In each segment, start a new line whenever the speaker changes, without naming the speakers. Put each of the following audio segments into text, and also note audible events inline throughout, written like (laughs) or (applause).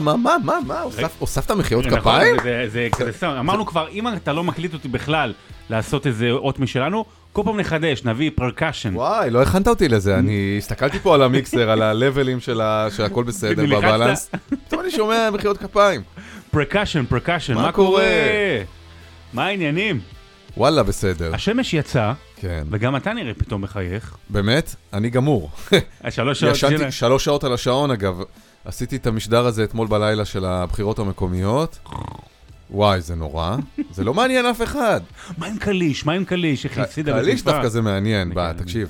מה, מה, מה, מה, מה, הוספת מחיאות
נכון,
כפיים?
זה- זה כזה אמרנו כבר, אם אתה לא מקליט אותי בכלל לעשות איזה אות משלנו, כל פעם נחדש, נביא percussion.
וואי, לא הכנת אותי לזה, אני הסתכלתי פה על המיקסר, על הלוולים של ה- שהכל בסדר?
ב
balance. פתאום אני שומע מחיאות כפיים.
percussion, percussion,
מה קורה?
מה העניינים?
וואלה, בסדר.
השמש יצאה,
כן.
וגם אתה נראה פתאום מחייך.
באמת? אני גמור.
השלוש שעות של...
ישנתי שלוש שעות על השעון, אגב. עשיתי את המשדר הזה אתמול בלילה של הבחירות המקומיות. וואי, זה נורא. זה לא מעניין אף אחד.
מה עם קליש? מה עם קליש? איך הפסידה
קליש
בחיפה?
דווקא זה מעניין, בא,
כן.
תקשיב.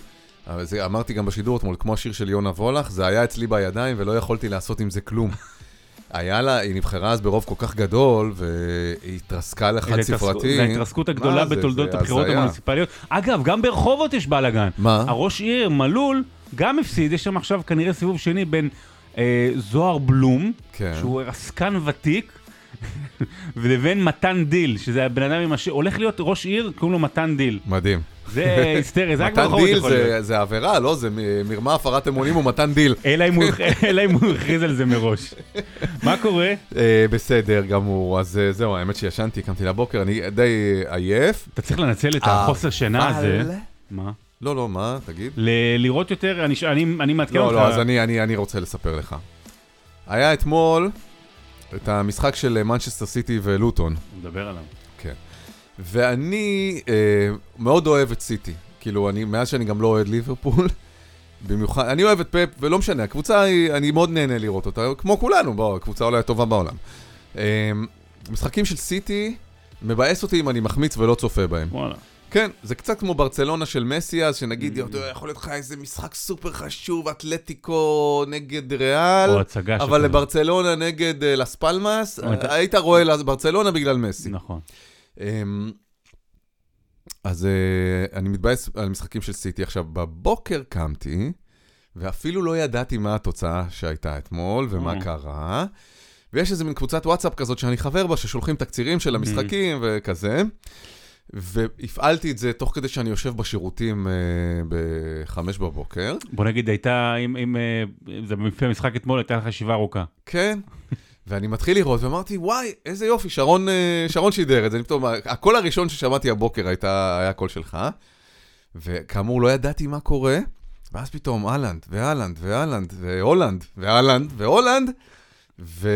זה, אמרתי גם בשידור אתמול, כמו השיר של יונה וולך, זה היה אצלי בידיים ולא יכולתי לעשות עם זה כלום. (laughs) היה לה, היא נבחרה אז ברוב כל כך גדול, והיא התרסקה לחד ספרתי.
זה ההתרסקות הגדולה בתולדות הבחירות. המוניציפליות. אגב, גם ברחובות יש בלאגן.
מה?
הראש עיר, מלול, גם הפסיד, יש שם עכשיו כנראה סיבוב שני בין זוהר בלום,
כן.
שהוא עסקן ותיק, (laughs) ולבין מתן דיל, שזה הבן אדם עם השם, הולך להיות ראש עיר, קוראים לו מתן דיל.
מדהים.
זה (laughs) היסטרי, זה רק
מתן דיל
יכול להיות.
זה עבירה, לא? זה מרמה, הפרת אמונים ומתן דיל. (laughs)
אלא אם הוא- הכריז על זה מראש. מה קורה?
אה, בסדר גמור, אז אה, זהו, האמת שישנתי, קמתי לבוקר, אני די אה, עייף.
אתה צריך לנצל את החוסר שינה הזה. מה?
לא, לא, מה? תגיד.
ל- לראות יותר, אני ש- אני אני מעדכן
לא,
אותך.
לא, אז אני, אני, אני רוצה לספר לך. היה אתמול את המשחק של מנצ'סטר סיטי ולוטון,
נדבר עליו.
כן. ואני אה, מאוד אוהב את סיטי. כאילו, אני, מאז שאני גם לא אוהד ליברפול, (laughs) במיוחד, אני אוהב את פפ, ולא משנה, הקבוצה היא, אני מאוד נהנה לראות אותה, כמו כולנו, בוא, הקבוצה אולי הטובה בעולם. אה, משחקים של סיטי, מבאס אותי אם אני מחמיץ ולא צופה בהם.
וואלה.
כן, זה קצת כמו ברצלונה של מסי, אז שנגיד,
Mm.
יכול להיות לך איזה משחק סופר חשוב, אתלטיקו נגד ריאל,
או הצגה
אבל. לברצלונה נגד אה, לס פלמאס, אה, היית רואה לברצלונה בגלל מסי.
נכון.
אמ, אז אה, אני מתבאס על משחקים של סיטי. עכשיו, בבוקר קמתי, ואפילו לא ידעתי מה התוצאה שהייתה אתמול ומה
או.
קרה. ויש איזה מין קבוצת וואטסאפ כזאת שאני חבר בה, ששולחים תקצירים של המשחקים וכזה. והפעלתי את זה תוך כדי שאני יושב בשירותים אה, בחמש בבוקר.
בוא נגיד, הייתה, אם, אם אה, זה לפי המשחק אתמול, הייתה לך ישיבה ארוכה.
כן. ואני מתחיל לראות, ואמרתי, וואי, איזה יופי, שרון, אה, שרון שידר את זה. פתאום, הקול הראשון ששמעתי הבוקר הייתה, היה קול שלך, וכאמור, לא ידעתי מה קורה, ואז פתאום אהלנד, ואהלנד, ואהלנד, והולנד, ואהלנד, והולנד, ו...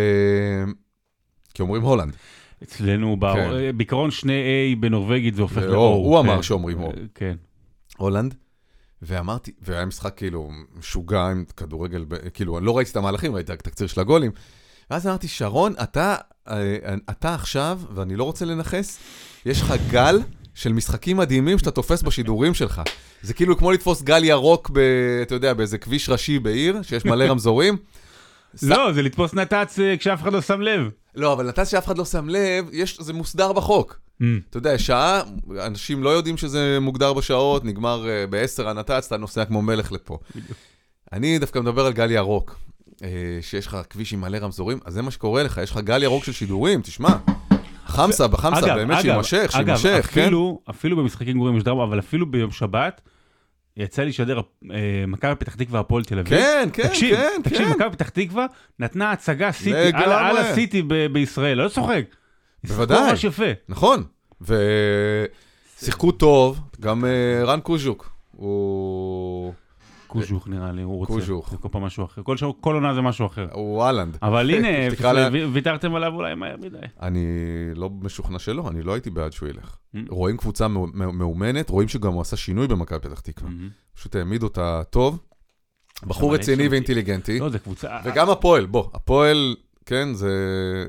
כי אומרים הולנד.
אצלנו,
כן.
בעיקרון שני A בנורבגית זה הופך ל-O.
O, הוא אמר
כן.
שאומרים O.
אה, כן.
הולנד, ואמרתי, והיה משחק כאילו משוגע עם כדורגל, כאילו, אני לא ראיתי את המהלכים, ראיתי רק תקציר של הגולים. ואז אמרתי, שרון, אתה, אה, אתה עכשיו, ואני לא רוצה לנכס, יש לך גל של משחקים מדהימים שאתה תופס בשידורים שלך. זה כאילו כמו לתפוס גל ירוק, ב, אתה יודע, באיזה כביש ראשי בעיר, שיש מלא רמזורים. (laughs)
לא, זה לתפוס נת"צ אה, כשאף אחד לא שם לב.
לא, אבל נתן שאף אחד לא שם לב, יש, זה מוסדר בחוק.
Mm.
אתה יודע, שעה, אנשים לא יודעים שזה מוגדר בשעות, נגמר uh, ב-10 הנת"צ, אתה נוסע כמו מלך לפה. אני דווקא מדבר על גל ירוק, uh, שיש לך כביש עם מלא רמזורים, אז זה מה שקורה לך, יש לך גל ירוק של שידורים, תשמע. חמסה, בחמסה,
אגב,
באמת
אגב,
שיימשך,
אגב,
שיימשך, כן?
אפילו, אפילו במשחקים גרועים יש דרמה, אבל אפילו ביום שבת, יצא לי לשדר אה, מכבי פתח תקווה הפועל תל אביב.
כן, כן,
תקשיב,
כן,
תקשיב,
כן.
מכבי פתח תקווה נתנה הצגה סיטי, על. על הסיטי ב- בישראל, לא צוחק.
בוודאי.
ממש יפה.
נכון, ושיחקו טוב, גם uh, רן קוז'וק, הוא...
קוז'וך נראה לי, הוא רוצה.
קוז'וך.
זה כל פעם משהו אחר. כל שעה- כל עונה זה משהו אחר.
הוא אהלנד.
אבל הנה, (laughs) ויתרתם עליו אולי מהר מדי.
אני לא משוכנע שלא, אני לא הייתי בעד שהוא ילך.
Mm.
רואים קבוצה מאו- מאו- מאומנת, רואים שגם הוא עשה שינוי במכבי פתח תקווה.
מהמם.
פשוט העמיד אותה טוב. בחור רציני ואינטליגנטי.
לא, זה קבוצה...
וגם הפועל, בוא, הפועל, כן, זה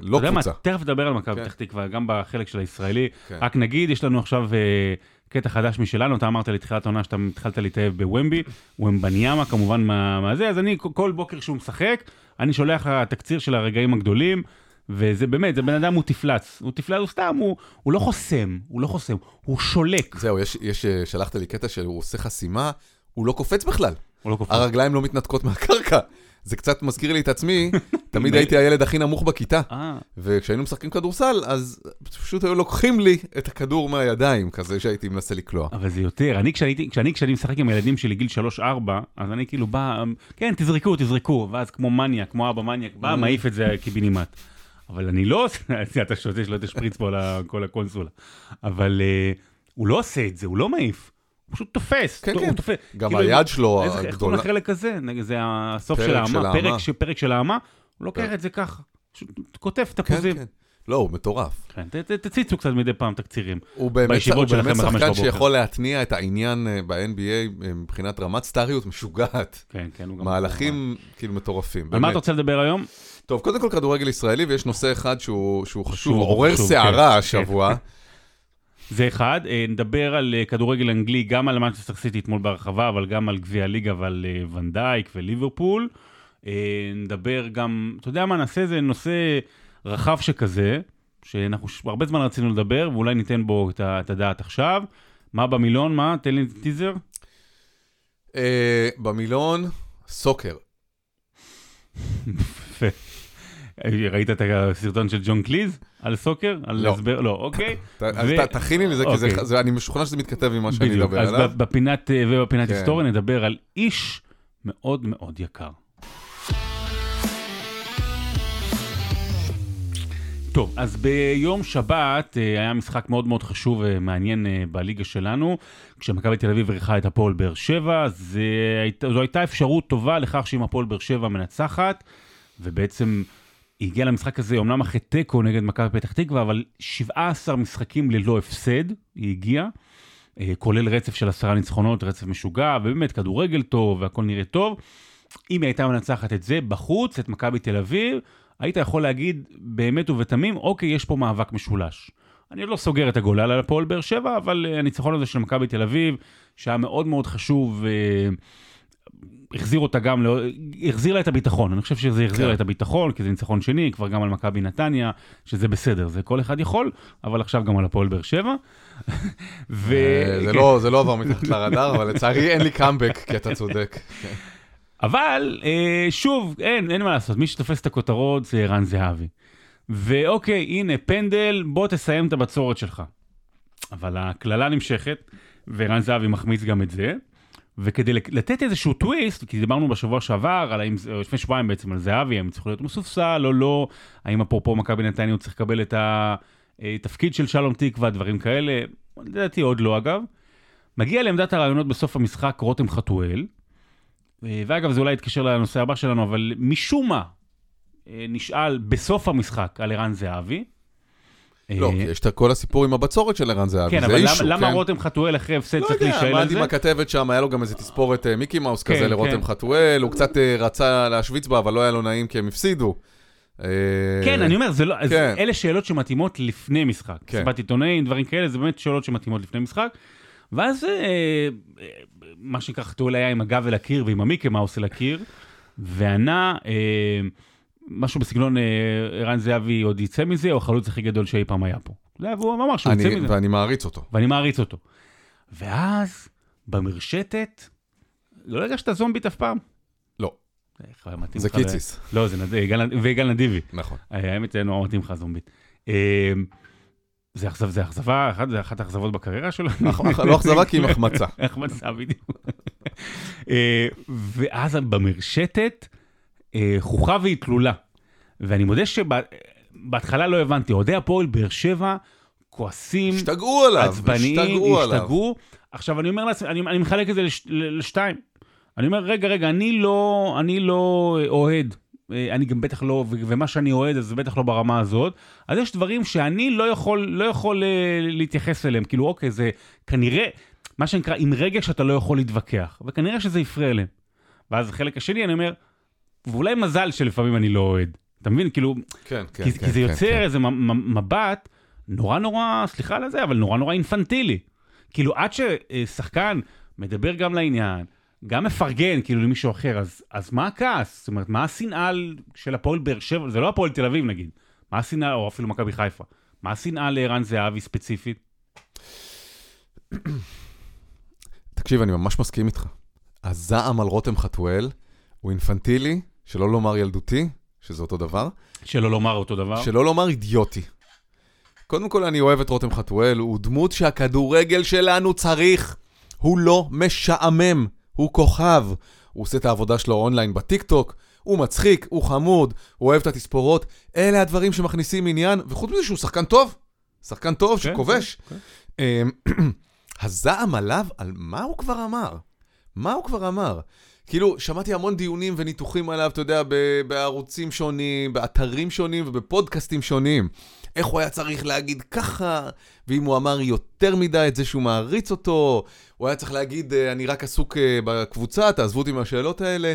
לא
אתה יודע מה,
קבוצה.
תכף נדבר על מכבי
כן.
פתח תקווה, גם בחלק של הישראלי.
כן.
רק נגיד, יש לנו עכשיו אה, קטע חדש משלנו, אתה אמרת לי תחילת העונה שאתה התחלת להתאהב בוומבי, ומבניאמה כמובן מה- מהזה, אז אני כל בוקר שהוא משחק, אני שולח לך תקציר של הרגעים הגדולים, וזה באמת, זה בן אדם הוא תפלץ, הוא תפלץ, הוא סתם, הוא, הוא לא חוסם, הוא לא חוסם, הוא שולק.
זהו, יש, יש, אה, שלחת לי קטע שהוא עושה חסימה, הוא לא קופץ בכלל.
הוא לא קופץ.
הרגליים לא מתנתקות מהקרקע. זה קצת מזכיר לי את עצמי, (laughs) תמיד הייתי הילד הכי נמוך בכיתה,
אה,
וכשהיינו משחקים כדורסל, אז פשוט היו לוקחים לי את הכדור מהידיים, כזה שהייתי מנסה לקלוע.
אבל זה יותר, אני כשהייתי, כשאני, כשאני משחק עם הילדים שלי גיל 3-4, אז אני כאילו בא, כן, תזרקו, תזרקו, ואז כמו מניאק, כמו אבא מניאק, בא, מעיף את זה קיבינימט. אבל אני לא עושה, (laughs) אתה שותה שלא תשפריץ פה על כל הקונסולה. אבל אה, הוא לא עושה את זה, הוא לא מעיף. פשוט תופס.
כן, כן.
תופס.
גם
כאילו,
היד שלו
איזה- איך קוראים
הגדולה.
לחלק הזה? זה הסוף של האמה. פרק של האמה, הוא לוקח
כן.
את זה ככה. פשוט כותב
כן,
תפוזים.
כן. לא, הוא מטורף.
כן, ת- תציצו קצת מדי פעם תקצירים.
הוא באמת, הוא שחקן. שיכול להתניע את העניין אה, ב-NBA אה, מבחינת רמת סטריות משוגעת.
כן, כן, הוא גם...
מהלכים כאילו מטורפים.
על מה. אתה רוצה לדבר היום?
טוב, קודם כל כדורגל ישראלי, ויש נושא אחד שהוא, שהוא חשוב, עורר סערה
כן,
השבוע.
זה אחד, אה, נדבר על אה, כדורגל אנגלי, גם על מנצ'סטר סיטי אתמול בהרחבה, אבל גם על גביע הליגה ועל אה, ונדייק וליברפול. נדבר גם, אתה יודע מה, נעשה איזה נושא רחב שכזה, שאנחנו הרבה זמן רצינו לדבר, ואולי ניתן בו את, הדעת עכשיו. מה במילון, מה? תן לי טיזר.
במילון, סוקר. (laughs)
ראית את הסרטון של ג'ון קליז על סוקר? על
לא.
הסבר? לא, אוקיי. (laughs) ו-
ת- תכיני לי זה, כי זה-
אוקיי.
אני משוכנע שזה מתכתב עם מה שאני אדבר
אז
עליו.
ב- בפינת, אה, ובפינת
כן.
היסטוריה נדבר על איש מאוד מאוד יקר. טוב, אז ביום שבת אה, היה משחק מאוד מאוד חשוב ומעניין אה, בליגה שלנו, כשמכבי תל אביב אירחה את הפועל באר שבע, זה זו הייתה אפשרות טובה לכך שאם הפועל באר שבע מנצחת, ובעצם היא הגיעה למשחק הזה אומנם אחרי תיקו נגד מכבי פתח תקווה, אבל 17 משחקים ללא הפסד, היא הגיעה. אה, כולל רצף של עשרה ניצחונות, רצף משוגע, ובאמת כדורגל טוב והכל נראה טוב. אם היא הייתה מנצחת את זה בחוץ, את מכבי תל אביב, היית יכול להגיד באמת ובתמים, אוקיי, יש פה מאבק משולש. אני לא סוגר את הגולל על הפועל באר שבע, אבל אה, הניצחון הזה של מכבי תל אביב, שהיה מאוד מאוד חשוב, אה, החזיר אותה גם, לא, החזיר לה את הביטחון. אני חושב שזה החזיר
כן.
לה את הביטחון, כי זה ניצחון שני, כבר גם על מכבי נתניה, שזה בסדר, זה כל אחד יכול, אבל עכשיו גם על הפועל באר שבע. ו...
אה, זה לא- זה לא עבר מתחת לרדאר, אבל לצערי אין לי קאמבק, כי אתה צודק.
אבל אה, שוב, אין, אין מה לעשות, מי שתופס את הכותרות זה ערן זהבי. ואוקיי, הנה, פנדל, בוא תסיים את הבצורת שלך. אבל הקללה נמשכת, וערן זהבי מחמיץ גם את זה. וכדי לתת איזשהו טוויסט, כי דיברנו בשבוע שעבר, על האם, לפני שבועיים בעצם, על זהבי, האם צריך להיות מסופסל או לא, האם אפרופו מכבי נתניה הוא צריך לקבל את התפקיד של שלום תקווה, דברים כאלה, לדעתי עוד לא אגב. מגיע לעמדת הרעיונות בסוף המשחק רותם חתואל, אה, ואגב, זה אולי יתקשר לנושא הבא שלנו, אבל משום מה אה, נשאל בסוף המשחק על ערן זהבי.
לא,
אה,
כי יש את כל הסיפור עם הבצורת של ערן זהבי,
כן,
זה
אבל
אישו,
למה, למה
כן?
רותם חתואל אחרי הפסד
לא
צריך
יודע,
להישאל על זה?
עם הכתבת שם, היה לו גם איזה תספורת אה, מיקי מאוס
כן,
כזה לרותם
כן.
חתואל, הוא קצת אה, רצה להשוויץ בה, אבל לא היה לו נעים כי הם הפסידו. אה,
כן, אני אומר, לא,
כן.
אלה שאלות שמתאימות לפני משחק.
כן.
סיבת עיתונאים, דברים כאלה, זה באמת שאלות שמתאימות לפני משחק. ואז אה, אה, מה שנקרא חתואל היה עם הגב אל הקיר ועם המיקי מאוס אל הקיר, וענה אה, משהו בסגנון אה, ערן זהבי עוד יצא מזה, או החלוץ הכי גדול שאי פעם היה פה. זה והוא אמר שהוא יצא
אני-
מזה.
ואני מעריץ אותו.
ואני מעריץ אותו. ואז, במרשתת, לא הרגשת זומבית אף פעם?
לא.
איך היה מתאים
זה קיציס.
לא, זה ויגאל נדיבי.
נכון.
אה, האמת, זה נורא מתאים לך זומבית. אה, זה אכזב- זה אכזבה, אחת- זה אחת האכזבות בקריירה שלו.
אח- אח- לא אכזבה כי היא מחמצה. (laughs)
החמצה בדיוק. אה, ואז במרשתת, אה, חוכה והיא תלולה. ואני מודה שבהתחלה לא הבנתי, אוהדי הפועל באר שבע כועסים,
השתגעו עליו,
עצבניים,
השתגעו עליו.
עכשיו אני אומר לעצמי, אני, אני מחלק את זה לש, לשתיים. אני אומר, רגע, רגע, אני לא, אני לא אה, אוהד. אה, אני גם בטח לא, ומה שאני אוהד, אז זה בטח לא ברמה הזאת. אז יש דברים שאני לא יכול, לא יכול אה, להתייחס אליהם. כאילו, אוקיי, זה כנראה, מה שנקרא, עם רגש אתה לא יכול להתווכח. וכנראה שזה יפריע להם. ואז החלק השני, אני אומר, ואולי מזל שלפעמים אני לא אוהד. אתה מבין? כאילו,
כן, כן,
כי,
כן.
כי זה
כן,
יוצר
כן.
איזה מ- מ- מבט נורא נורא, סליחה על זה, אבל נורא נורא אינפנטילי. כאילו, עד ששחקן מדבר גם לעניין, גם מפרגן כאילו למישהו אחר, אז, אז מה הכעס? זאת אומרת, מה השנאה של הפועל באר שבע? זה לא הפועל תל אביב נגיד. מה השנאה, או אפילו מכבי חיפה. מה השנאה לערן זהבי ספציפית?
תקשיב, אני ממש מסכים איתך. הזעם על רותם חתואל הוא אינפנטילי, שלא לומר ילדותי, שזה אותו דבר,
שלא לומר אותו דבר.
שלא לומר אידיוטי. קודם כל, אני אוהב את רותם חתואל, הוא דמות שהכדורגל שלנו צריך. הוא לא משעמם, הוא כוכב. הוא עושה את העבודה שלו אונליין בטיקטוק, הוא מצחיק, הוא חמוד, הוא אוהב את התספורות. אלה הדברים שמכניסים עניין, וחוץ מזה שהוא שחקן טוב. שחקן טוב
כן,
שכובש.
כן,
אמ, (clears throat) הזעם עליו, על מה הוא כבר אמר? מה הוא כבר אמר? כאילו, שמעתי המון דיונים וניתוחים עליו, אתה יודע, בערוצים שונים, באתרים שונים ובפודקאסטים שונים. איך הוא היה צריך להגיד ככה, ואם הוא אמר יותר מדי את זה שהוא מעריץ אותו, הוא היה צריך להגיד, אה, אני רק עסוק אה, בקבוצה, תעזבו אותי מהשאלות האלה.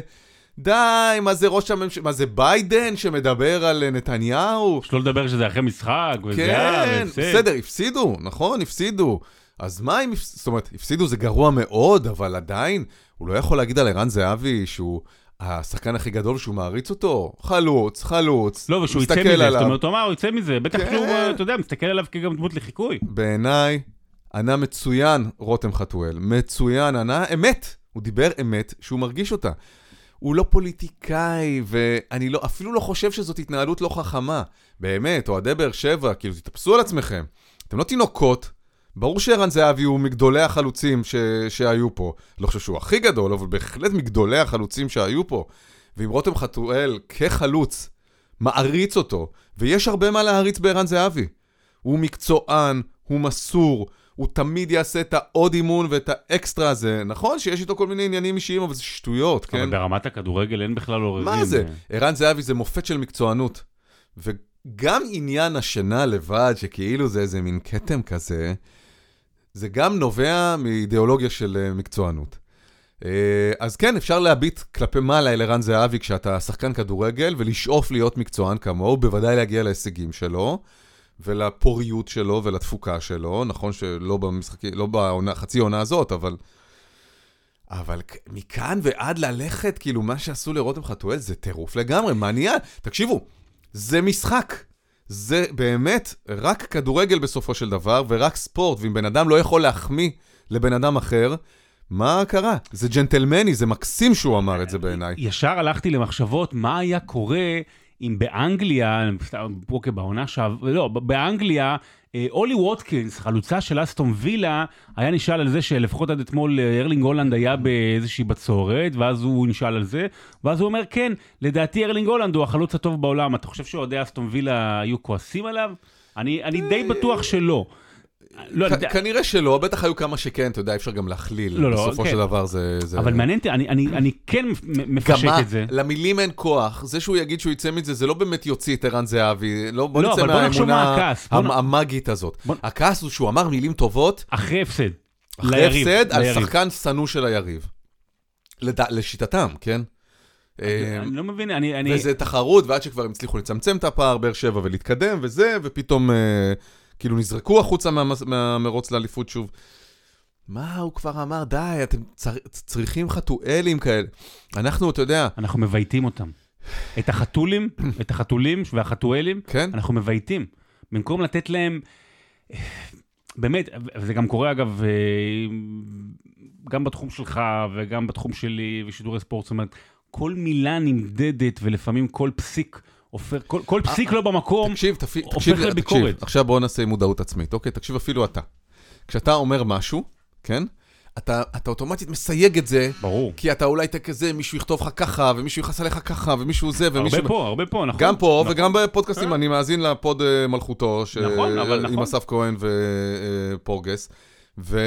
די, מה זה ראש הממשלה, מה זה ביידן שמדבר על אה, נתניהו?
שלא לדבר שזה אחרי משחק, וזה
כן,
היה, והפסד.
בסדר, הפסידו, נכון, הפסידו. אז מה אם, זאת אומרת, הפסידו זה גרוע מאוד, אבל עדיין, הוא לא יכול להגיד על ערן זהבי שהוא השחקן הכי גדול שהוא מעריץ אותו? חלוץ, חלוץ,
לא, ושהוא יצא מזה, זאת. אומרת, הוא אמר, הוא יצא מזה, בטח
כן.
שהוא, אתה יודע, מסתכל עליו כגם דמות לחיקוי.
בעיניי, ענה מצוין רותם חתואל, מצוין, ענה אמת. הוא דיבר אמת שהוא מרגיש אותה. הוא לא פוליטיקאי, ואני לא, אפילו לא חושב שזאת התנהלות לא חכמה. באמת, אוהדי באר שבע, כאילו, תתאפסו על עצמכם. אתם לא תינוקות. ברור שערן זהבי הוא מגדולי החלוצים ש... שהיו פה. לא חושב שהוא הכי גדול, אבל בהחלט מגדולי החלוצים שהיו פה. ואם רותם חתואל כחלוץ מעריץ אותו, ויש הרבה מה להעריץ בערן זהבי. הוא מקצוען, הוא מסור, הוא תמיד יעשה את העוד אימון ואת האקסטרה הזה. נכון שיש איתו כל מיני עניינים אישיים, אבל זה שטויות, כן?
אבל ברמת הכדורגל אין בכלל עוררין.
מה זה? ערן זהבי זה מופת של מקצוענות. וגם עניין השינה לבד, שכאילו זה איזה מין כתם כזה, זה גם נובע מאידיאולוגיה של אה, מקצוענות. אה, אז כן, אפשר להביט כלפי מעלה אל ערן זהבי כשאתה שחקן כדורגל, ולשאוף להיות מקצוען כמוהו, בוודאי להגיע להישגים שלו, ולפוריות שלו ולתפוקה שלו. נכון שלא במשחקי, לא בחצי עונה הזאת, אבל... אבל מכאן ועד ללכת, כאילו, מה שעשו לרותם חתואל זה טירוף לגמרי, מעניין. תקשיבו, זה משחק. זה באמת רק כדורגל בסופו של דבר, ורק ספורט, ואם בן אדם לא יכול להחמיא לבן אדם אחר, מה קרה? זה ג'נטלמני, זה מקסים שהוא אמר את זה בעיניי.
ישר הלכתי למחשבות מה היה קורה אם באנגליה, אוקיי, בעונה שעברה, לא, באנגליה, אולי ווטקינס, חלוצה של אסטון וילה, היה נשאל על זה שלפחות עד אתמול אה, ארלינג הולאנד היה באיזושהי בצורת, ואז הוא נשאל על זה, ואז הוא אומר, כן, לדעתי ארלינג הולאנד הוא החלוץ הטוב בעולם. אתה חושב שאוהדי אסטון וילה היו כועסים עליו? אני, אני די בטוח שלא. לא, יודע-
כ- כנראה שלא, בטח היו כמה שכן, אתה יודע, אי אפשר גם להכליל.
לא, לא,
בסופו
כן.
של דבר זה... זה...
אבל מעניין, אותי, אני, אני, אני כן
גם
מפשט את זה.
למילים אין כוח. זה שהוא יגיד שהוא יצא מזה, זה לא באמת יוציא את ערן זהבי. לא, בוא
לא,
נצא מהאמונה המ- המאגית הזאת.
בוא-
הכעס הוא שהוא אמר מילים טובות,
אחרי הפסד.
אחרי
ליריב,
הפסד, על
ליריב.
שחקן שנוא של היריב. לד... לשיטתם, כן?
אני לא מבין, אני... אני...
וזה תחרות, ועד שכבר הם הצליחו לצמצם את הפער, באר שבע, ולהתקדם, וזה, ופתאום אה, כאילו נזרקו החוצה מהמרוץ לאליפות שוב. מה הוא כבר אמר? די, אתם צר... צריכים חתואלים כאלה. אנחנו, אתה יודע,
אנחנו מבייתים אותם. את החתולים, (clears throat) את החתולים והחתואלים,
כן?
אנחנו מבייתים. במקום לתת להם... באמת, וזה גם קורה אגב, אה, גם בתחום שלך וגם בתחום שלי ושידורי ספורט, זאת אומרת, כל מילה נמדדת ולפעמים כל פסיק הופך, כל, כל פסיק לא במקום,
תקשיב, תפי-
הופך
תקשיב,
לביקורת.
תקשיב, עכשיו בוא נעשה מודעות עצמית, אוקיי? תקשיב אפילו אתה. כשאתה אומר משהו, כן? אתה, אתה אוטומטית מסייג את זה,
ברור.
כי אתה אולי אתה כזה, מישהו יכתוב לך ככה, ומישהו יכעס עליך ככה, ומישהו זה, ומישהו...
הרבה פה, הרבה פה, נכון.
גם פה
נכון.
וגם בפודקאסטים, אני מאזין לפוד אה, מלכותו, ש-
נכון, אבל
עם
נכון.
אסף כהן ופורגס, ו...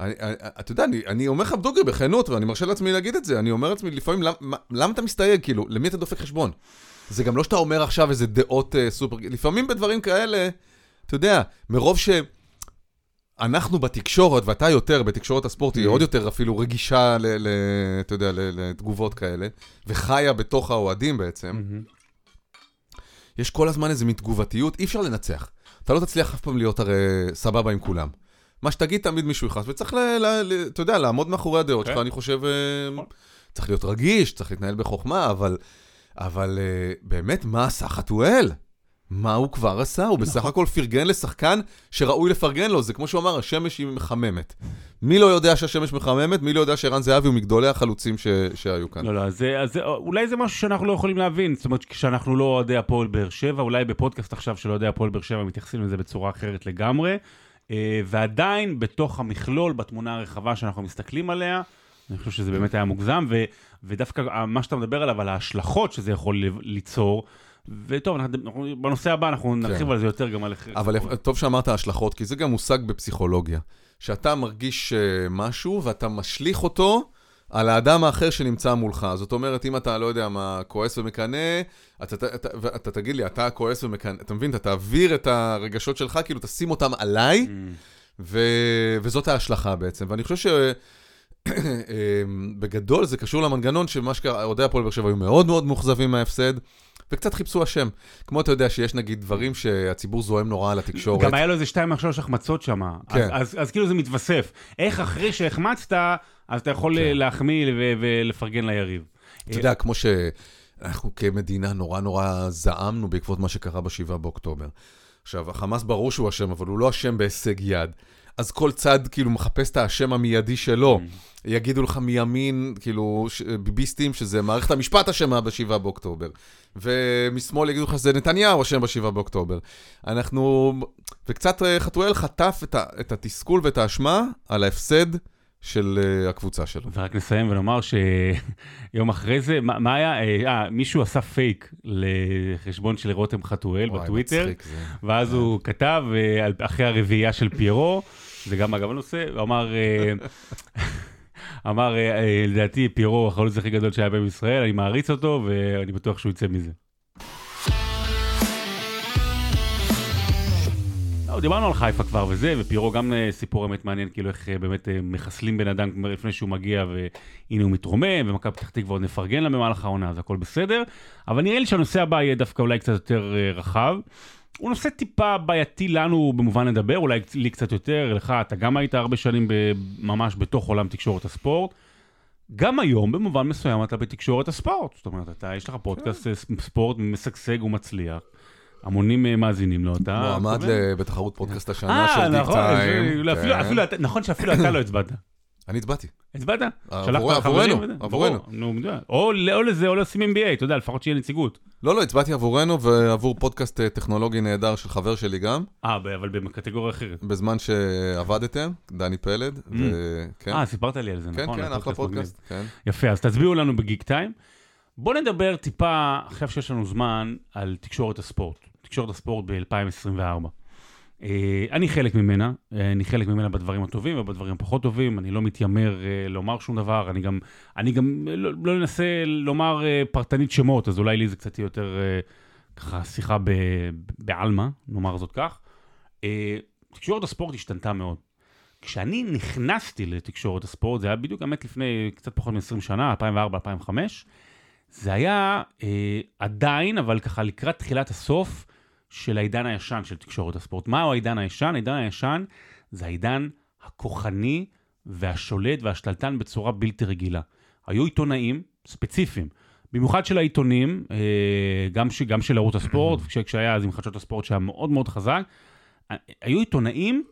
אני- אני- אתה יודע, אני, אני אומר לך בדוגרי, בכנות, ואני מרשה לעצמי להגיד את זה, אני אומר לעצמי, לפעמים, למ, מה- למה אתה מסתייג? כאילו, למי אתה דופק חשבון? זה גם לא שאתה אומר עכשיו איזה דעות uh, סופר... לפעמים בדברים כאלה, אתה יודע, מרוב ש... אנחנו בתקשורת, ואתה יותר, בתקשורת הספורט, היא
Mhm.
עוד יותר אפילו רגישה, ל, ל, אתה יודע, ל, לתגובות כאלה, וחיה בתוך האוהדים בעצם. יש כל הזמן איזו מין תגובתיות, אי אפשר לנצח. אתה לא תצליח אף פעם להיות הרי סבבה עם כולם. מה שתגיד תמיד מישהו יכעס, וצריך, ל, ל, ל, אתה יודע, לעמוד מאחורי הדעות
כן.
שלך, אני חושב, אה,
נכון.
צריך להיות רגיש, צריך להתנהל בחוכמה, אבל, אבל אה, באמת, מה עשה חתואל? מה הוא כבר עשה? הוא בסך
נכון.
הכל פרגן לשחקן שראוי לפרגן לו. זה כמו שהוא אמר, השמש היא מחממת. מי לא יודע שהשמש מחממת? מי לא יודע שערן זהבי הוא מגדולי החלוצים ש... שהיו כאן?
לא, לא, זה- אז אולי זה משהו שאנחנו לא יכולים להבין. זאת אומרת, כשאנחנו לא אוהדי הפועל באר שבע, אולי בפודקאסט עכשיו של אוהדי הפועל באר שבע מתייחסים לזה בצורה אחרת לגמרי. אה, ועדיין, בתוך המכלול, בתמונה הרחבה שאנחנו מסתכלים עליה, אני חושב שזה באמת היה מוגזם, ו, ודווקא מה שאתה מדבר עליו, על ההשלכות שזה יכול ליצור, וטוב, אנחנו, בנושא הבא אנחנו נרחיב על זה יותר גם על...
כן. אבל טוב שאמרת השלכות, כי זה גם מושג בפסיכולוגיה. שאתה מרגיש אה, משהו ואתה משליך אותו על האדם האחר שנמצא מולך. זאת אומרת, אם אתה, לא יודע מה, כועס ומקנא, אתה, אתה, אתה, אתה תגיד לי, אתה כועס ומקנא, אתה מבין? אתה תעביר את הרגשות שלך, כאילו תשים אותם עליי,
Mm.
ו, וזאת ההשלכה בעצם. ואני חושב ש... בגדול זה קשור למנגנון שמה שקרה, אוהדי הפועל באר שבע היו מאוד מאוד מאוכזבים מההפסד, וקצת חיפשו אשם. כמו אתה יודע שיש נגיד דברים שהציבור זוהם נורא על התקשורת.
גם היה לו איזה שתיים מהשלוש החמצות שם.
כן.
אז, אז, אז כאילו זה מתווסף. איך אחרי שהחמצת, אז אתה יכול
כן.
להחמיא ו- ולפרגן ליריב.
אתה יודע, כמו שאנחנו כמדינה נורא נורא זעמנו בעקבות מה שקרה ב-7 באוקטובר. עכשיו, החמאס ברור שהוא אשם, אבל הוא לא אשם בהישג יד. אז כל צד כאילו מחפש את האשם המיידי שלו. יגידו לך מימין, כאילו, ש- ביביסטים, שזה מערכת המשפט אשמה ב-7 באוקטובר. ומשמאל יגידו לך שזה נתניהו אשם ב-7 באוקטובר. אנחנו... וקצת אה, חתואל חטף את, ה- את התסכול ואת האשמה על ההפסד של אה, הקבוצה שלו.
ורק נסיים ונאמר שיום אחרי זה, מה, מה היה? אה, אה, מישהו עשה פייק לחשבון של רותם חתואל
וואי,
בטוויטר. ואז הוא כתב, אחרי הרביעייה של פיירו, זה גם אגב הנושא, הוא אמר, אה, (laughs) אמר, אה, אה, לדעתי פיירו החלוץ הכי גדול שהיה בישראל, אני מעריץ אותו ואני בטוח שהוא יצא מזה. לא, דיברנו על חיפה כבר וזה, ופיירו גם סיפור אמת מעניין, כאילו איך באמת מחסלים בן אדם לפני שהוא מגיע, והנה הוא מתרומם, ומכבי פתח תקווה עוד נפרגן לה במהלך העונה, אז הכל בסדר. אבל נראה לי שהנושא הבא יהיה דווקא אולי קצת יותר רחב. הוא נושא טיפה בעייתי לנו במובן לדבר, אולי לי קצת יותר, לך, אתה גם היית הרבה שנים ממש בתוך עולם תקשורת הספורט. גם היום, במובן מסוים, אתה בתקשורת הספורט. זאת אומרת, אתה, יש לך פודקאסט אה, ספורט משגשג ומצליח. המונים אה, מאזינים לו, אתה...
מועמד בתחרות פודקאסט השנה של
אה,
דיק
נכון,
טיים. כן.
נכון שאפילו אתה לא הצבעת.
אני הצבעתי.
הצבעת?
עבור-
שלחת
עבורנו,
לחברים?
עבורנו.
ברור, נו, מדויק. או לזה או לשים NBA, אתה יודע, לפחות שיהיה נציגות.
לא, לא, הצבעתי עבורנו ועבור פודקאסט אה, טכנולוגי נהדר של חבר שלי גם,
אה, אבל בקטגוריה אחרת.
בזמן שעבדתם, דני פלד, וכן.
אה, סיפרת לי על זה,
כן,
נכון?
כן, אחלה
הפודקאסט
פודקאסט, כן.
יפה, אז תצביעו לנו בגיק טיים. בואו נדבר טיפה, עכשיו שיש לנו זמן, על תקשורת הספורט. תקשורת הספורט ב-2024. אני חלק ממנה, אה, אני חלק ממנה בדברים הטובים ובדברים הפחות טובים, אני לא מתיימר אה, לומר שום דבר, אני גם, אני גם לא, לא אנסה לומר אה, פרטנית שמות, אז אולי לי זה קצת יותר אה, ככה שיחה בעלמא, נאמר זאת כך. אה, תקשורת הספורט השתנתה מאוד. כשאני נכנסתי לתקשורת הספורט, זה היה בדיוק באמת לפני קצת פחות מ-20 שנה, 2004-2005, זה היה אה, עדיין, אבל ככה לקראת תחילת הסוף של העידן הישן של תקשורת הספורט. מהו העידן הישן? העידן הישן זה העידן הכוחני והשולט והשתלטן בצורה בלתי רגילה. היו עיתונאים ספציפיים, במיוחד של העיתונים, אה, גם, ש, גם של ערוץ הספורט, כש, כשהיה אז עם חדשות הספורט שהיה מאוד מאוד חזק, היו עיתונאים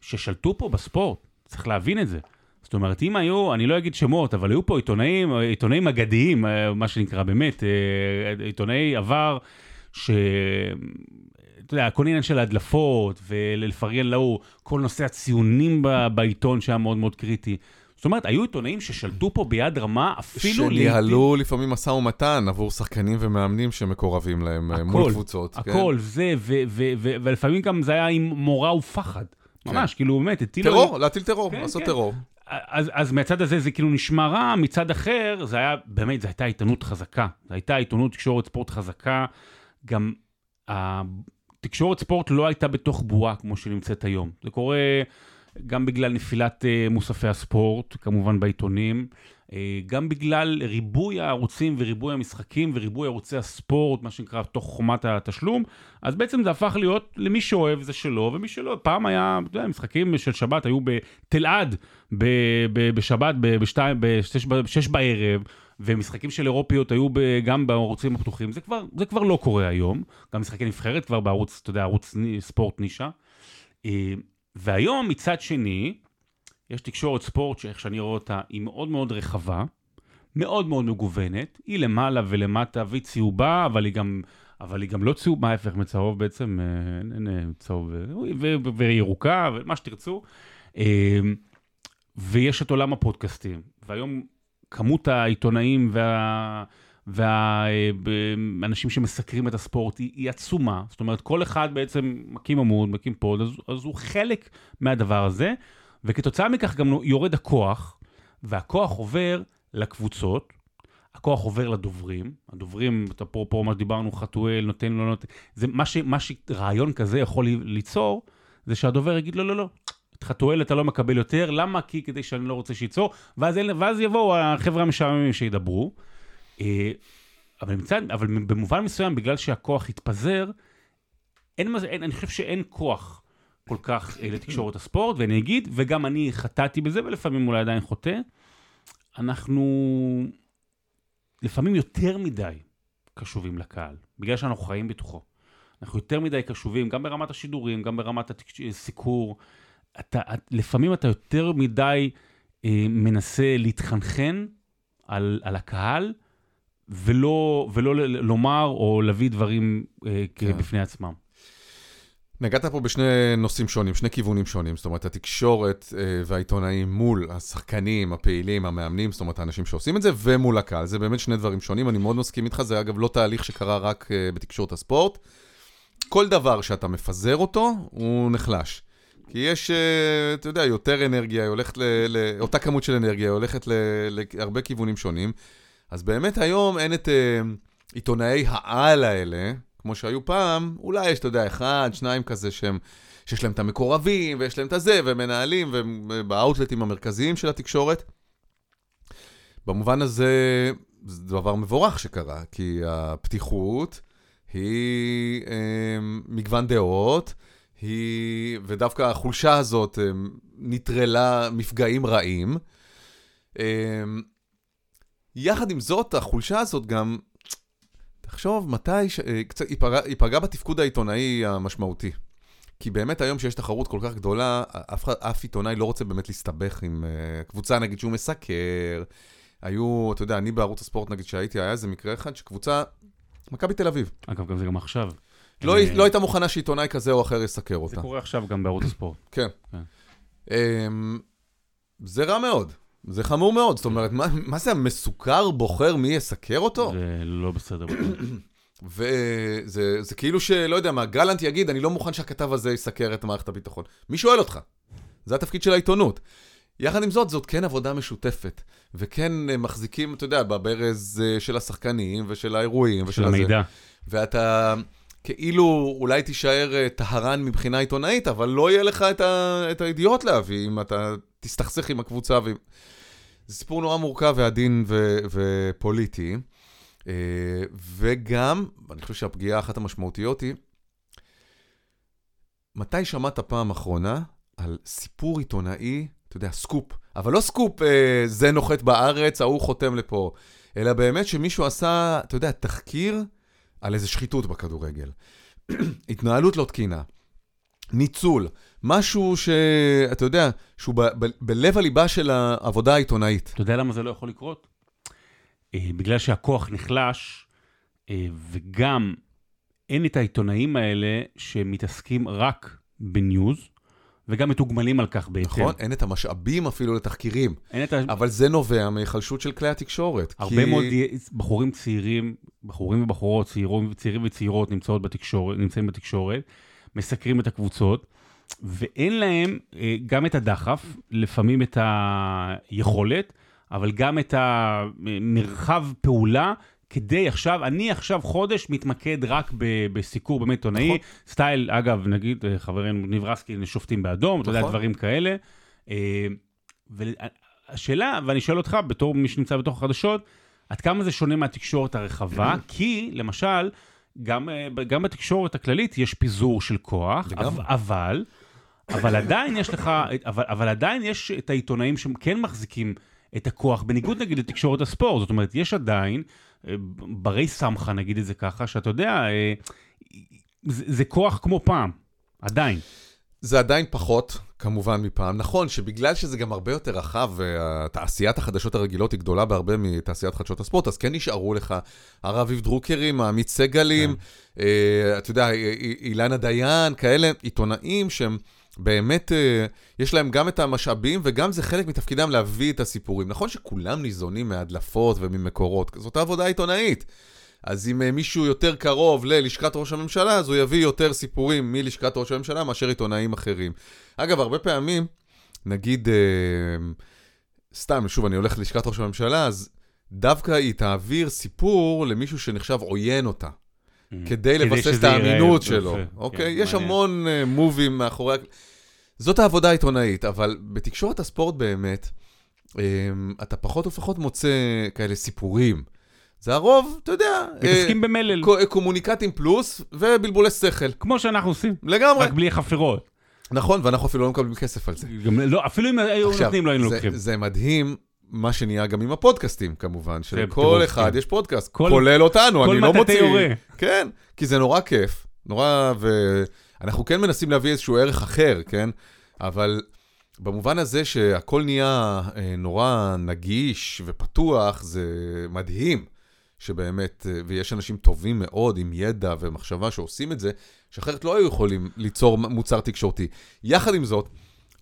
ששלטו פה בספורט, צריך להבין את זה. זאת אומרת, אם היו, אני לא אגיד שמות, אבל היו פה עיתונאים, עיתונאים אגדיים, אה, מה שנקרא, באמת, אה, עיתונאי עבר, ש... אתה יודע, כל עניין של ההדלפות, ולפרגן להוא, כל נושא הציונים ב- בעיתון שהיה מאוד מאוד קריטי. זאת אומרת, היו עיתונאים ששלטו פה ביד רמה, אפילו
שניהלו לפעמים משא ומתן עבור שחקנים ומאמנים שמקורבים להם אה, מול
הכל,
קבוצות. כן.
הכל, זה, ו- ו- ו- ולפעמים גם זה היה עם מורא ופחד. ממש, כאילו, באמת, הטילו...
טרור, להטיל טרור,
כן,
לעשות
כן.
טרור.
אז, אז מהצד הזה זה כאילו נשמע רע, מצד אחר זה היה, באמת, זו הייתה עיתונות חזקה. זו הייתה עיתונות תקשורת ספורט חזקה. גם התקשורת ספורט לא הייתה בתוך בועה כמו שנמצאת היום. זה קורה גם בגלל נפילת אה, מוספי הספורט, כמובן בעיתונים, אה, גם בגלל ריבוי הערוצים וריבוי המשחקים וריבוי ערוצי הספורט, מה שנקרא, תוך חומת התשלום, אז בעצם זה הפך להיות למי שאוהב זה שלו, ומי שלא, פעם היה, אתה יודע, משחקים של שבת היו בתלעד בשבת בשתיים, בשש בערב, ומשחקים של אירופיות היו גם בערוצים הפתוחים, זה כבר, זה כבר לא קורה היום. גם משחקי נבחרת כבר בערוץ, אתה יודע, ערוץ ספורט נישה. אה, והיום, מצד שני, יש תקשורת ספורט שאיך שאני רואה אותה, היא מאוד מאוד רחבה, מאוד מאוד מגוונת, היא למעלה ולמטה והיא צהובה, אבל היא גם, אבל היא גם לא צהובה, ההפך מצהוב בעצם, אה, אין, אין, צהוב, וירוקה, ומה שתרצו. ויש את עולם הפודקאסטים, והיום כמות העיתונאים וה... והאנשים שמסקרים את הספורט היא, היא עצומה. זאת אומרת, כל אחד בעצם מקים עמוד, מקים פוד, אז, אז הוא חלק מהדבר הזה, וכתוצאה מכך גם יורד הכוח, והכוח עובר לקבוצות, הכוח עובר לדוברים, הדוברים, אפרופו מה שדיברנו, חתואל, נותן, לא נותן, זה מה, ש, מה שרעיון כזה יכול ליצור, זה שהדובר יגיד, לא, לא, לא, חתואל אתה לא מקבל יותר, למה? כי כדי שאני לא רוצה שייצור, ואז, ואז יבואו החבר'ה המשעממים שידברו. אה, אבל, מצד, אבל במובן מסוים, בגלל שהכוח התפזר, אין, אין, אני חושב שאין כוח כל כך אה, לתקשורת הספורט, ואני אגיד, וגם אני חטאתי בזה, ולפעמים אולי עדיין חוטא, אנחנו לפעמים יותר מדי קשובים לקהל, בגלל שאנחנו חיים בתוכו. אנחנו יותר מדי קשובים, גם ברמת השידורים, גם ברמת הסיקור. אתה, לפעמים אתה יותר מדי אה, מנסה להתחנחן על, על הקהל, ולא, ולא לומר או להביא דברים אה, כן. בפני עצמם.
נגעת פה בשני נושאים שונים, שני כיוונים שונים. זאת אומרת, התקשורת אה, והעיתונאים מול השחקנים, הפעילים, המאמנים, זאת אומרת, האנשים שעושים את זה, ומול הקהל. זה באמת שני דברים שונים, אני מאוד מסכים איתך, זה אגב לא תהליך שקרה רק אה, בתקשורת הספורט. כל דבר שאתה מפזר אותו, הוא נחלש. כי יש, אה, אתה יודע, יותר אנרגיה, היא הולכת ל... ל אותה כמות של אנרגיה, היא הולכת להרבה כיוונים שונים. אז באמת היום אין את uh, עיתונאי העל האלה, כמו שהיו פעם, אולי יש, אתה יודע, אחד, שניים כזה שהם, שיש להם את המקורבים, ויש להם את הזה, והם מנהלים, ובאאוטלטים המרכזיים של התקשורת. במובן הזה, זה דבר מבורך שקרה, כי הפתיחות היא אה, מגוון דעות, היא, ודווקא החולשה הזאת אה, נטרלה מפגעים רעים. אה, יחד עם זאת, החולשה הזאת גם, תחשוב מתי, ש... אה, קצת, היא, פגע, היא פגעה בתפקוד העיתונאי המשמעותי. כי באמת היום שיש תחרות כל כך גדולה, אף, אף עיתונאי לא רוצה באמת להסתבך עם קבוצה, נגיד, שהוא מסקר. היו, אתה יודע, אני בערוץ הספורט, נגיד, שהייתי, היה איזה מקרה אחד שקבוצה, מכבי תל אביב.
אגב, גם זה גם עכשיו.
לא, הם... לא הייתה מוכנה שעיתונאי כזה או אחר יסקר אותה.
זה קורה עכשיו גם בערוץ הספורט.
כן. כן. Um, זה רע מאוד. זה חמור מאוד, זאת אומרת, מה, מה זה המסוכר בוחר מי יסקר אותו?
זה לא בסדר. (clears throat)
וזה זה כאילו שלא יודע מה, גלנט יגיד, אני לא מוכן שהכתב הזה יסקר את מערכת הביטחון. מי שואל אותך? זה התפקיד של העיתונות. יחד עם זאת, זאת כן עבודה משותפת, וכן אה, מחזיקים, אתה יודע, בברז אה, של השחקנים ושל האירועים ושל
הזה. של המידע.
ואתה כאילו אולי תישאר אה, טהרן מבחינה עיתונאית, אבל לא יהיה לך את, ה, את הידיעות להביא אם אתה תסתכסך עם הקבוצה. ו... זה סיפור נורא מורכב ועדין ו... ופוליטי. אה, וגם, אני חושב שהפגיעה אחת המשמעותיות היא, מתי שמעת פעם אחרונה על סיפור עיתונאי, אתה יודע, סקופ, אבל לא סקופ, אה, זה נוחת בארץ, ההוא חותם לפה, אלא באמת שמישהו עשה, אתה יודע, תחקיר על איזה שחיתות בכדורגל. התנהלות לא תקינה, ניצול, משהו שאתה יודע, שהוא בלב הליבה של העבודה העיתונאית.
אתה יודע למה זה לא יכול לקרות? אה, בגלל שהכוח נחלש, אה, וגם אין את העיתונאים האלה שמתעסקים רק בניוז, וגם מתוגמלים על כך בהתאם.
נכון, אין את המשאבים אפילו לתחקירים. אין את ה... אבל זה נובע מהיחלשות של כלי התקשורת.
הרבה כי... מאוד בחורים צעירים, בחורים ובחורות, צעירים, צעירים וצעירות נמצאות בתקשורת, נמצאים בתקשורת, מסקרים את הקבוצות, ואין להם אה, גם את הדחף, לפעמים את היכולת, אבל גם את המרחב פעולה כדי עכשיו, אני עכשיו חודש מתמקד רק ב, בסיקור באמת עיתונאי, נכון. סטייל, אגב, נגיד, אה, חברנו נברסקי, שופטים באדום, נכון. אתה יודע, נכון. דברים כאלה. אה, והשאלה, ואני שואל אותך, בתור מי שנמצא בתוך החדשות, עד כמה זה שונה מהתקשורת הרחבה? כי, למשל, גם, אה, גם בתקשורת הכללית יש פיזור של כוח, אבל, אבל עדיין יש לך, אבל, אבל עדיין יש את העיתונאים שכן מחזיקים את הכוח, בניגוד נגיד לתקשורת הספורט, זאת אומרת, יש עדיין, אה, ברי סמכה נגיד את זה ככה, שאתה יודע, אה, זה, זה כוח כמו פעם, עדיין.
זה עדיין פחות, כמובן, מפעם. נכון שבגלל שזה גם הרבה יותר רחב, ותעשיית החדשות הרגילות היא גדולה בהרבה מתעשיית חדשות הספורט, אז כן נשארו לך הרב אביב דרוקרים, עמית סגלים, כן. אה, אתה יודע, אילנה דיין, כאלה עיתונאים שהם... באמת, אה, יש להם גם את המשאבים וגם זה חלק מתפקידם להביא את הסיפורים. נכון שכולם ניזונים מהדלפות וממקורות, זאת העבודה העיתונאית. אז אם אה, מישהו יותר קרוב ללשכת ראש הממשלה, אז הוא יביא יותר סיפורים מלשכת ראש הממשלה מאשר עיתונאים אחרים. אגב, הרבה פעמים, נגיד, אה, סתם, שוב, אני הולך ללשכת ראש הממשלה, אז דווקא היא תעביר סיפור למישהו שנחשב עוין אותה. Mm. כדי לבסס את האמינות שלו, אוקיי? יש המון אה, מובים מאחורי... זאת העבודה העיתונאית, אבל בתקשורת הספורט באמת, אתה פחות ופחות מוצא כאלה סיפורים. זה הרוב, אתה יודע.
מתעסקים אה, במלל.
קומוניקטים פלוס ובלבולי שכל.
כמו שאנחנו עושים.
לגמרי.
רק בלי חפירות.
נכון, ואנחנו אפילו לא מקבלים כסף על זה.
גם, לא, אפילו אם היו נותנים, לא היינו
זה,
לוקחים.
זה מדהים. מה שנהיה גם עם הפודקאסטים, כמובן, שלכל אחד כן. יש פודקאסט, כל, כולל אותנו, אני לא מוציא. כל יורה. כן, כי זה נורא כיף, נורא, ואנחנו כן מנסים להביא איזשהו ערך אחר, כן? אבל במובן הזה שהכל נהיה אה, נורא נגיש ופתוח, זה מדהים. שבאמת, אה, ויש אנשים טובים מאוד עם ידע ומחשבה שעושים את זה, שאחרת לא היו יכולים ליצור מוצר תקשורתי. יחד עם זאת,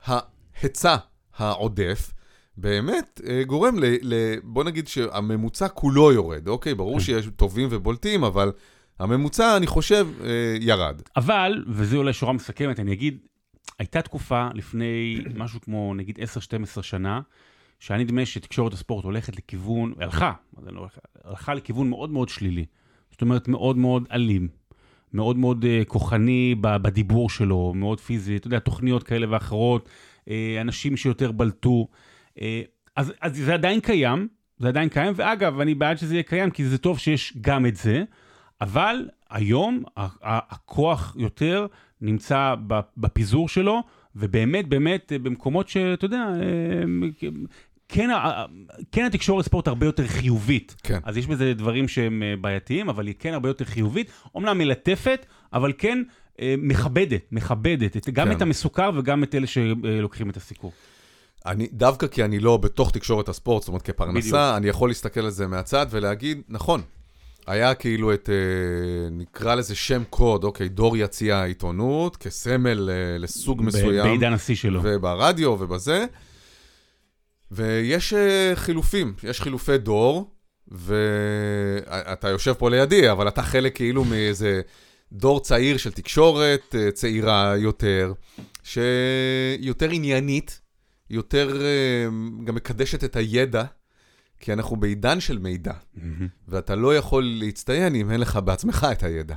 ההיצע העודף, באמת אה, גורם ל, ל... בוא נגיד שהממוצע כולו יורד, אוקיי? ברור כן. שיש טובים ובולטים, אבל הממוצע, אני חושב, אה, ירד.
אבל, וזה אולי שורה מסכמת, אני אגיד, הייתה תקופה לפני משהו כמו נגיד 10-12 שנה, שהיה נדמה שתקשורת הספורט הולכת לכיוון, הלכה, לא הלכה לכיוון מאוד מאוד שלילי. זאת אומרת, מאוד מאוד אלים, מאוד מאוד uh, כוחני בדיבור שלו, מאוד פיזי, אתה יודע, תוכניות כאלה ואחרות, uh, אנשים שיותר בלטו. Uh, אז, אז זה עדיין קיים, זה עדיין קיים, ואגב, אני בעד שזה יהיה קיים, כי זה טוב שיש גם את זה, אבל היום הכוח יותר נמצא בפיזור שלו, ובאמת, באמת, במקומות שאתה יודע, כן, כן התקשורת ספורט הרבה יותר חיובית.
כן.
אז יש בזה דברים שהם אה, בעייתיים, אבל היא כן הרבה יותר חיובית. אומנם מלטפת, אבל כן אה, מכבדת, מכבדת, גם כן. את המסוכר וגם את אלה שלוקחים את הסיקור.
אני, דווקא כי אני לא בתוך תקשורת הספורט, זאת אומרת כפרנסה, בדיוק. אני יכול להסתכל על זה מהצד ולהגיד, נכון, היה כאילו את, אה, נקרא לזה שם קוד, אוקיי, דור יציע העיתונות, כסמל לסוג מסוים.
בעידן השיא שלו.
וברדיו ובזה. ויש uh, חילופים, יש חילופי דור, ואתה יושב פה לידי, אבל אתה חלק כאילו מאיזה דור צעיר של תקשורת, צעירה יותר, שיותר עניינית, יותר uh, גם מקדשת את הידע, כי אנחנו בעידן של מידע, mm-hmm. ואתה לא יכול להצטיין אם אין לך בעצמך את הידע.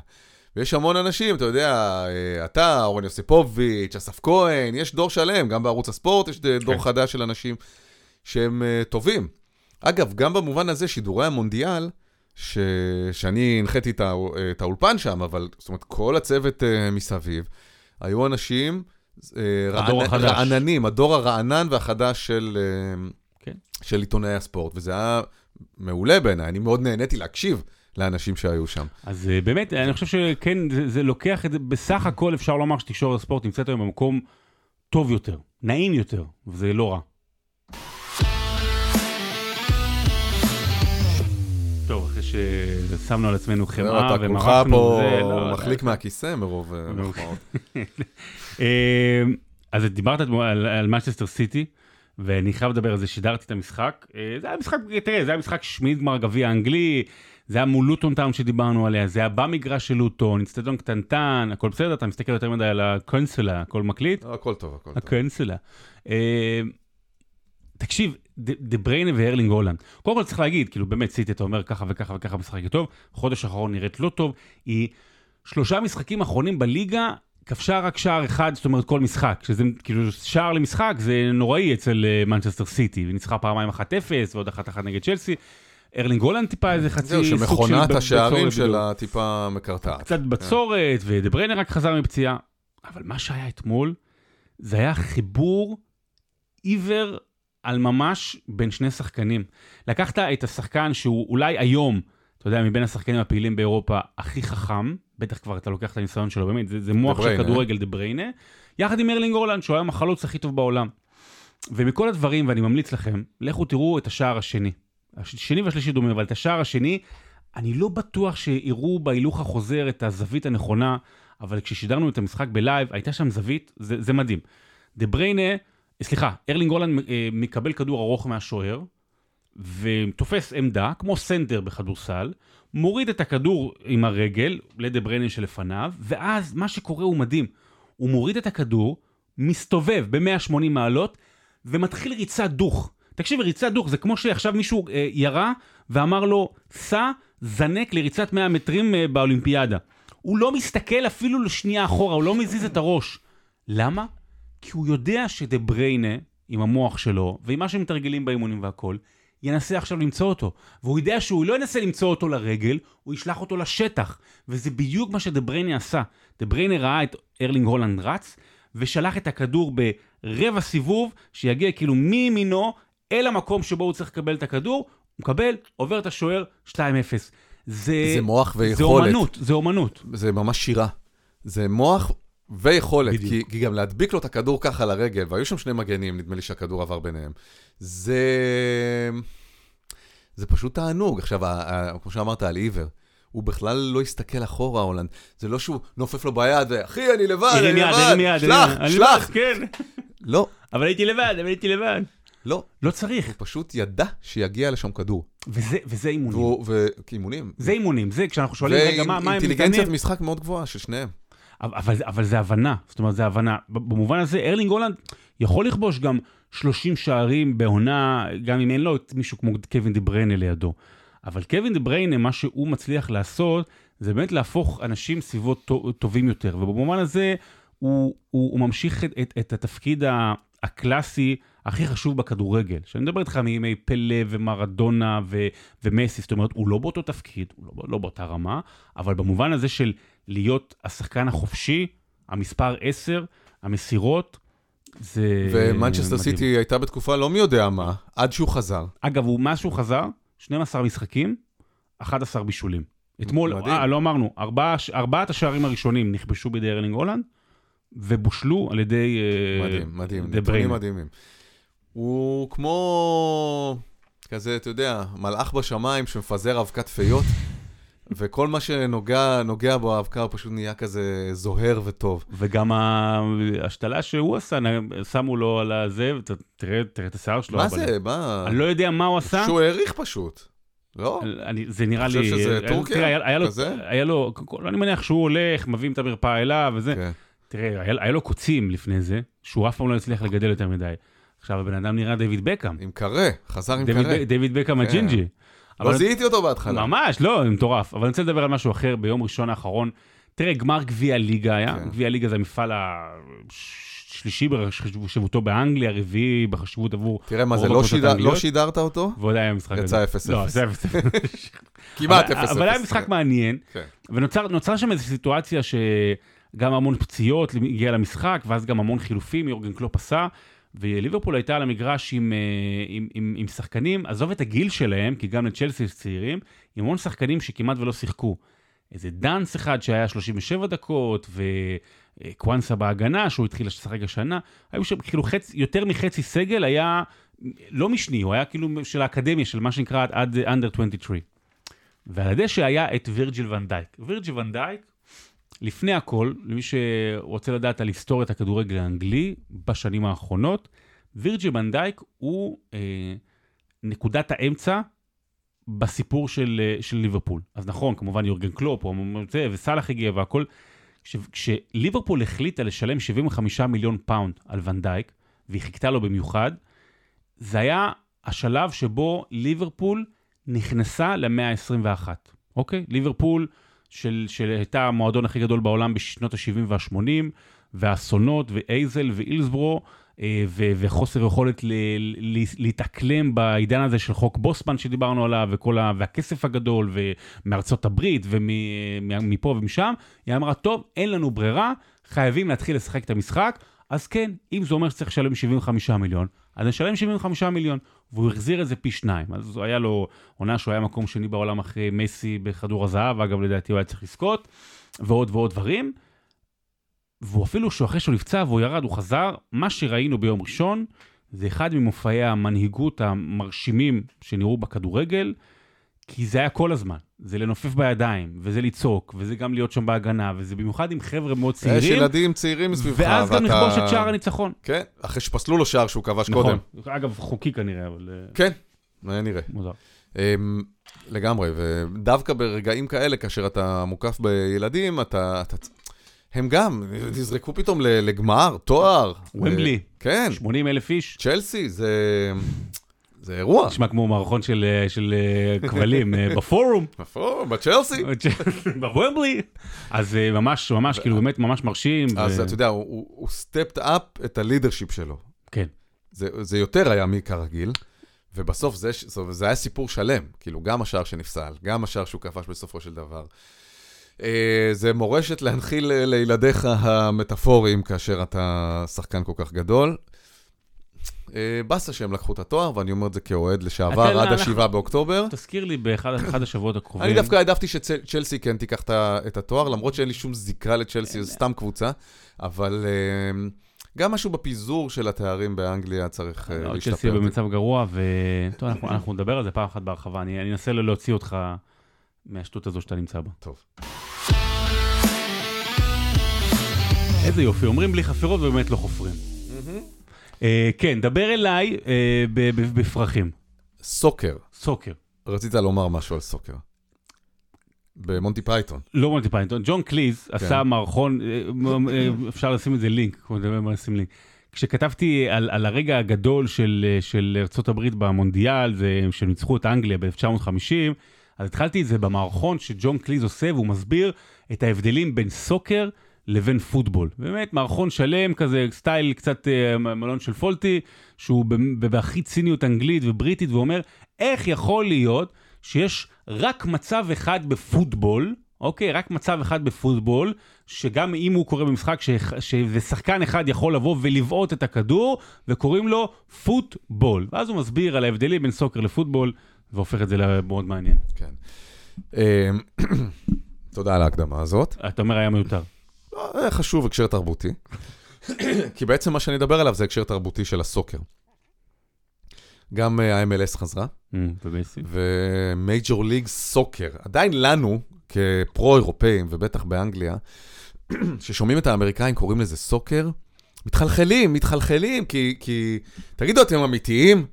ויש המון אנשים, אתה יודע, אתה, אורן יוסיפוביץ', אסף כהן, יש דור שלם, גם בערוץ הספורט יש דור כן. חדש של אנשים. שהם uh, טובים. אגב, גם במובן הזה, שידורי המונדיאל, ש... שאני הנחיתי את, הא... את האולפן שם, אבל זאת אומרת, כל הצוות uh, מסביב, היו אנשים
הדור רענ... החדש.
רעננים, הדור הרענן והחדש של,
uh, כן.
של עיתונאי הספורט, וזה היה מעולה בעיניי, אני מאוד נהניתי להקשיב. לאנשים שהיו שם.
אז באמת, אני חושב שכן, זה, זה לוקח את זה, בסך הכל אפשר לומר שתקשורת הספורט נמצאת היום במקום טוב יותר, נעים יותר, וזה לא רע. ששמנו על עצמנו חמאה
ומרחנו, אתה כולך פה לא, מחליק מהכיסא מרוב אה, מחמאות. (laughs)
אה, אז דיברת על מנצ'סטר סיטי, ואני חייב לדבר על זה, שידרתי את המשחק. אה, זה היה משחק, תראה, זה היה משחק שמינית גמר גביע האנגלי, זה היה מול לוטון טאון שדיברנו עליה, זה היה במגרש של לוטון, אצטדיון קטנטן, הכל בסדר, אתה מסתכל יותר מדי על הקונסולה, הכל מקליט?
הכל טוב, הכל טוב.
הקונסולה. תקשיב, דה בריינה וארלינג הולאנד. קודם כל צריך להגיד, כאילו באמת סיטי אתה אומר ככה וככה וככה משחקת טוב, חודש האחרון נראית לא טוב, היא שלושה משחקים אחרונים בליגה, כבשה רק שער אחד, זאת אומרת כל משחק, שזה כאילו שער למשחק זה נוראי אצל מנצ'סטר סיטי, וניצחה פעמיים 1-0 ועוד 1-1 נגד צ'לסי. ארלינג הולאנד טיפה איזה חצי
סוג של... זהו, שמכונת השערים שלה טיפה מקרטעת.
קצת בצורת, yeah. ודה בריינה רק חזר מפציעה. אבל מה שהיה אתמול, זה היה חיבור עיוור על ממש בין שני שחקנים. לקחת את השחקן שהוא אולי היום, אתה יודע, מבין השחקנים הפעילים באירופה, הכי חכם, בטח כבר אתה לוקח את הניסיון שלו, באמת, זה, זה מוח של. כדורגל דה בריינה, יחד עם ארלינג הולנד, שהוא היום החלוץ הכי טוב בעולם. ומכל הדברים, ואני ממליץ לכם, לכו תראו את השער השני. השני והשלישי דומה, אבל את השער השני, אני לא בטוח שיראו בהילוך החוזר את הזווית הנכונה, אבל כששידרנו את המשחק בלייב, הייתה שם זווית, זה, זה מדהים. דה בריינה, סליחה, ארלינג הולאנד אה, מקבל כדור ארוך מהשוער, ותופס עמדה, כמו סנטר בכדורסל, מוריד את הכדור עם הרגל לדה בריינה שלפניו, ואז מה שקורה הוא מדהים. הוא מוריד את הכדור, מסתובב ב-180 מעלות, ומתחיל ריצה דוך. תקשיב, ריצה דוך זה כמו שעכשיו מישהו אה, ירה ואמר לו, סע, זנק לריצת 100 מטרים אה, באולימפיאדה. הוא לא מסתכל אפילו לשנייה אחורה, הוא לא מזיז את הראש. למה? כי הוא יודע שדה בריינה, עם המוח שלו, ועם מה שמתרגלים באימונים והכל, ינסה עכשיו למצוא אותו. והוא יודע שהוא לא ינסה למצוא אותו לרגל, הוא ישלח אותו לשטח. וזה בדיוק מה שדה בריינה עשה. דה בריינה ראה את ארלינג הולנד רץ, ושלח את הכדור ברבע סיבוב, שיגיע כאילו מימינו אל המקום שבו הוא צריך לקבל את הכדור, הוא מקבל, עובר את השוער, 2-0. זה,
זה מוח
זה
ויכולת.
אומנות, זה אומנות.
זה ממש שירה. זה מוח ויכולת. כי, כי גם להדביק לו את הכדור ככה לרגל, והיו שם שני מגנים, נדמה לי שהכדור עבר ביניהם. זה... זה פשוט תענוג. עכשיו, ה- ה- כמו שאמרת על עיוור, הוא בכלל לא הסתכל אחורה, הולנד. זה לא שהוא נופף לו ביד, אחי, אני לבד, אני
הרים יד,
לבד,
הרים יד.
שלח,
אני
שלח.
כן.
לא,
אבל הייתי לבד, אבל הייתי לבד.
לא.
לא צריך.
הוא פשוט ידע שיגיע לשם כדור.
וזה, וזה אימונים.
והוא- וכאימונים.
זה אימונים, זה כשאנחנו שואלים, רגע, מה, מה הם מתאמנים?
משחק מאוד גבוהה של שניהם.
אבל, אבל, זה הבנה, זאת אומרת, זה הבנה. במובן הזה, ארלינג הולאנד יכול לכבוש גם 30 שערים בעונה, גם אם אין לו את מישהו כמו קווין דה בריינה לידו. אבל קווין דה בריינה, מה שהוא מצליח לעשות, זה באמת להפוך אנשים סביבו טו- טובים יותר. ובמובן הזה, הוא, הוא, הוא ממשיך את, את, את התפקיד הקלאסי הכי חשוב בכדורגל. שאני מדבר איתך מימי פלא ומרדונה ומסי, זאת אומרת, הוא לא באותו תפקיד, הוא לא, לא באותה רמה, אבל במובן הזה של להיות השחקן החופשי, המספר 10, המסירות, זה
ומנצ'סטר. סיטי הייתה בתקופה לא מי יודע מה, עד שהוא חזר.
אגב, הוא, מאז שהוא חזר, 12 משחקים, 11 בישולים. אתמול. אה, לא אמרנו, ארבע, ארבעת השערים הראשונים נכבשו בידי ארלינג הולנד, ובושלו על ידי אה,
מדהים, מדהים,
דה
נתונים. מדהימים. הוא כמו כזה, אתה יודע, מלאך בשמיים שמפזר אבקת פיות, וכל מה שנוגע נוגע בו האבקה הוא פשוט נהיה כזה זוהר וטוב.
וגם ההשתלה שהוא עשה, שמו לו על הזה, תראה, תראה את השיער שלו.
מה
אבל-
זה? מה?
אני לא יודע מה הוא עשה.
שהוא העריך פשוט. לא?
אני, זה נראה לי...
חושב שזה
אה,
טורקיה?
תראה, היה, היה לו,
כזה?
היה לו, אני מניח שהוא הולך, מביאים את המרפאה אליו וזה.
כן.
תראה, היה, היה לו קוצים לפני זה, שהוא אף פעם לא הצליח לגדל יותר מדי. עכשיו הבן אדם נראה דיוויד בקאם.
עם קרה, חזר עם קרה.
דיוויד בקאם
כן.
הג'ינג'י.
לא זיהיתי אותו בהתחלה.
ממש, לא, מטורף. אבל אני רוצה לדבר על משהו אחר ביום ראשון האחרון. תראה, גמר גביע הליגה היה,
כן.
גביע הליגה זה המפעל השלישי בחשיבותו באנגליה, הרביעי בחשיבות עבור...
תראה מה זה, לא שידר-. לא שידרת אותו?
ועוד היה משחק
יצא
גדול.
0-0.
לא, זה 0-0. (laughs)
כמעט 0-0.
אבל- היה משחק מעניין,
כן.
ונוצר שם איזו סיטואציה שגם המון פציעות הגיע למשחק, ואז גם המון חילופים, יורגן קלופ עשה, וליברפול הייתה על המגרש עם, אה, עם, עם, עם שחקנים, עזוב את הגיל שלהם, כי גם לצ'לסי צעירים, עם המון שחקנים שכמעט ולא שיחקו. איזה דאנס אחד שהיה 37 דקות, וקוואנסה בהגנה, שהוא התחיל לשחק השנה, היו שם כאילו חצי, יותר מחצי סגל היה לא משני, הוא היה כאילו של האקדמיה, של מה שנקרא עד אנדר 23. ועל הדשא היה את וירג'יל ון דייק. וירג'יל ון דייק, לפני הכל, למי שרוצה לדעת על היסטוריית הכדורגל האנגלי בשנים האחרונות, וירג'יל ון דייק הוא אה, נקודת האמצע בסיפור של, אה, של ליברפול. אז נכון, כמובן יורגן קלופ, וסאלח הגיע והכל. כש, כשליברפול החליטה לשלם 75 מיליון פאונד על ון דייק, והיא חיכתה לו במיוחד, זה היה השלב שבו ליברפול נכנסה למאה ה-21, אוקיי? ליברפול, של, שהייתה המועדון הכי גדול בעולם בשנות ה-70 וה-80, והאסונות, ואייזל ואילסברו, אה, ו- וחוסר יכולת ל- ל- להתאקלם בעידן הזה של חוק בוסמן שדיברנו עליו, וכל ה- והכסף הגדול, ומארצות הברית, ומפה ומשם, היא אמרה, טוב, אין לנו ברירה, חייבים להתחיל לשחק את המשחק. אז כן, אם זה אומר שצריך לשלם 75 מיליון, אז נשלם 75 מיליון. והוא החזיר את זה פי שניים. אז היה לו עונה שהוא היה מקום שני בעולם אחרי מסי בכדור הזהב, אגב, לדעתי הוא היה צריך לזכות, ועוד ועוד דברים. והוא אפילו, אחרי שהוא נפצע והוא ירד, הוא חזר, מה שראינו ביום ראשון, זה אחד ממופעי המנהיגות המרשימים שנראו בכדורגל, כי זה היה כל הזמן. זה לנופף בידיים, וזה לצעוק, וזה גם להיות שם בהגנה, וזה במיוחד עם חבר'ה מאוד צעירים.
יש ילדים צעירים מסביבך,
ואז גם לכבוש את שער הניצחון.
כן, אחרי שפסלו לו שער שהוא כבש
נכון.
קודם.
אגב, חוקי כנראה, אבל... אה,
כן, נראה.
מוזר.
אמ, לגמרי, ודווקא ברגעים כאלה, כאשר אתה מוקף בילדים, אתה... אתה... הם גם, נזרקו פתאום לגמר, תואר.
ומבלי.
אה, כן,
80 אלף איש.
צ'לסי, זה... זה אירוע.
נשמע כמו מערכון של, אה, של אה, כבלים אה, בפורום, (laughs)
איפה? (laughs) בצ'לסי?
בוומבלי. אז ממש, ממש, כאילו באמת ממש מרשים.
אז אתה יודע, הוא- סטפט אפ את הלידרשיפ שלו.
כן.
זה, זה יותר היה מכרגיל, ובסוף זה, זה, היה סיפור שלם. כאילו, גם השער שנפסל, גם השער שהוא כבש בסופו של דבר. זה מורשת להנחיל לילדיך המטאפוריים כאשר אתה שחקן כל כך גדול. אה, באסה שהם לקחו את התואר, ואני אומר את זה כאוהד לשעבר עד
אנחנו-
ה-7 באוקטובר.
תזכיר לי באחד אחד השבועות הקרובים.
אני דווקא העדפתי שצ'לסי כן תיקח את התואר, למרות שאין לי שום זיקה לצ'לסי, זו סתם קבוצה, אבל אה, גם משהו בפיזור של התארים באנגליה צריך אה,
לא, צ'לסי
להשתפר.
במצב גרוע, וטוב, אנחנו- אנחנו נדבר על זה פעם אחת בהרחבה. אני אנסה להוציא אותך מהשטות הזו שאתה נמצא בה.
טוב.
איזה יופי, אומרים בלי חפירות ובאמת לא חופרים. אה, כן, דבר אליי אה, בפרחים.
סוקר,
סוקר.
רצית לומר משהו על soccer. במונטי פייתון.
לא מונטי פייתון, ג'ון קליז עשה מערכון, אה, אפשר לשים את זה לינק, כמו נדבר מה לשים לינק. כשכתבתי על, על הרגע הגדול של, של ארה"ב במונדיאל, שהם ניצחו את אנגליה ב-1950, אז התחלתי את זה במערכון שג'ון קליז עושה, והוא מסביר את ההבדלים בין soccer לבין פוטבול. באמת, מערכון שלם כזה, סטייל קצת אה, מלון של פולטי, שהוא בהכי ציניות אנגלית ובריטית, ואומר, איך יכול להיות שיש רק מצב אחד בפוטבול, אוקיי? רק מצב אחד בפוטבול, שגם אם הוא קורה במשחק, ש... שחקן אחד יכול לבוא ולבעוט את הכדור, וקוראים לו פוטבול. ואז הוא מסביר על ההבדלים בין סוקר לפוטבול, והופך את זה למאוד מעניין.
כן. אה, (clears throat) תודה על ההקדמה הזאת.
אתה אומר היה מיותר.
לא, חשוב הקשר תרבותי. כי בעצם מה שאני אדבר עליו זה הקשר תרבותי של ה soccer. גם אה, ה-MLS חזרה,
ובייסי.
ו Major League Soccer. עדיין לנו, כפרו-אירופאים, ובטח באנגליה, (clears throat) ששומעים את האמריקאים קוראים לזה soccer, מתחלחלים, מתחלחלים, כי, כי... תגידו, אתם אמיתיים?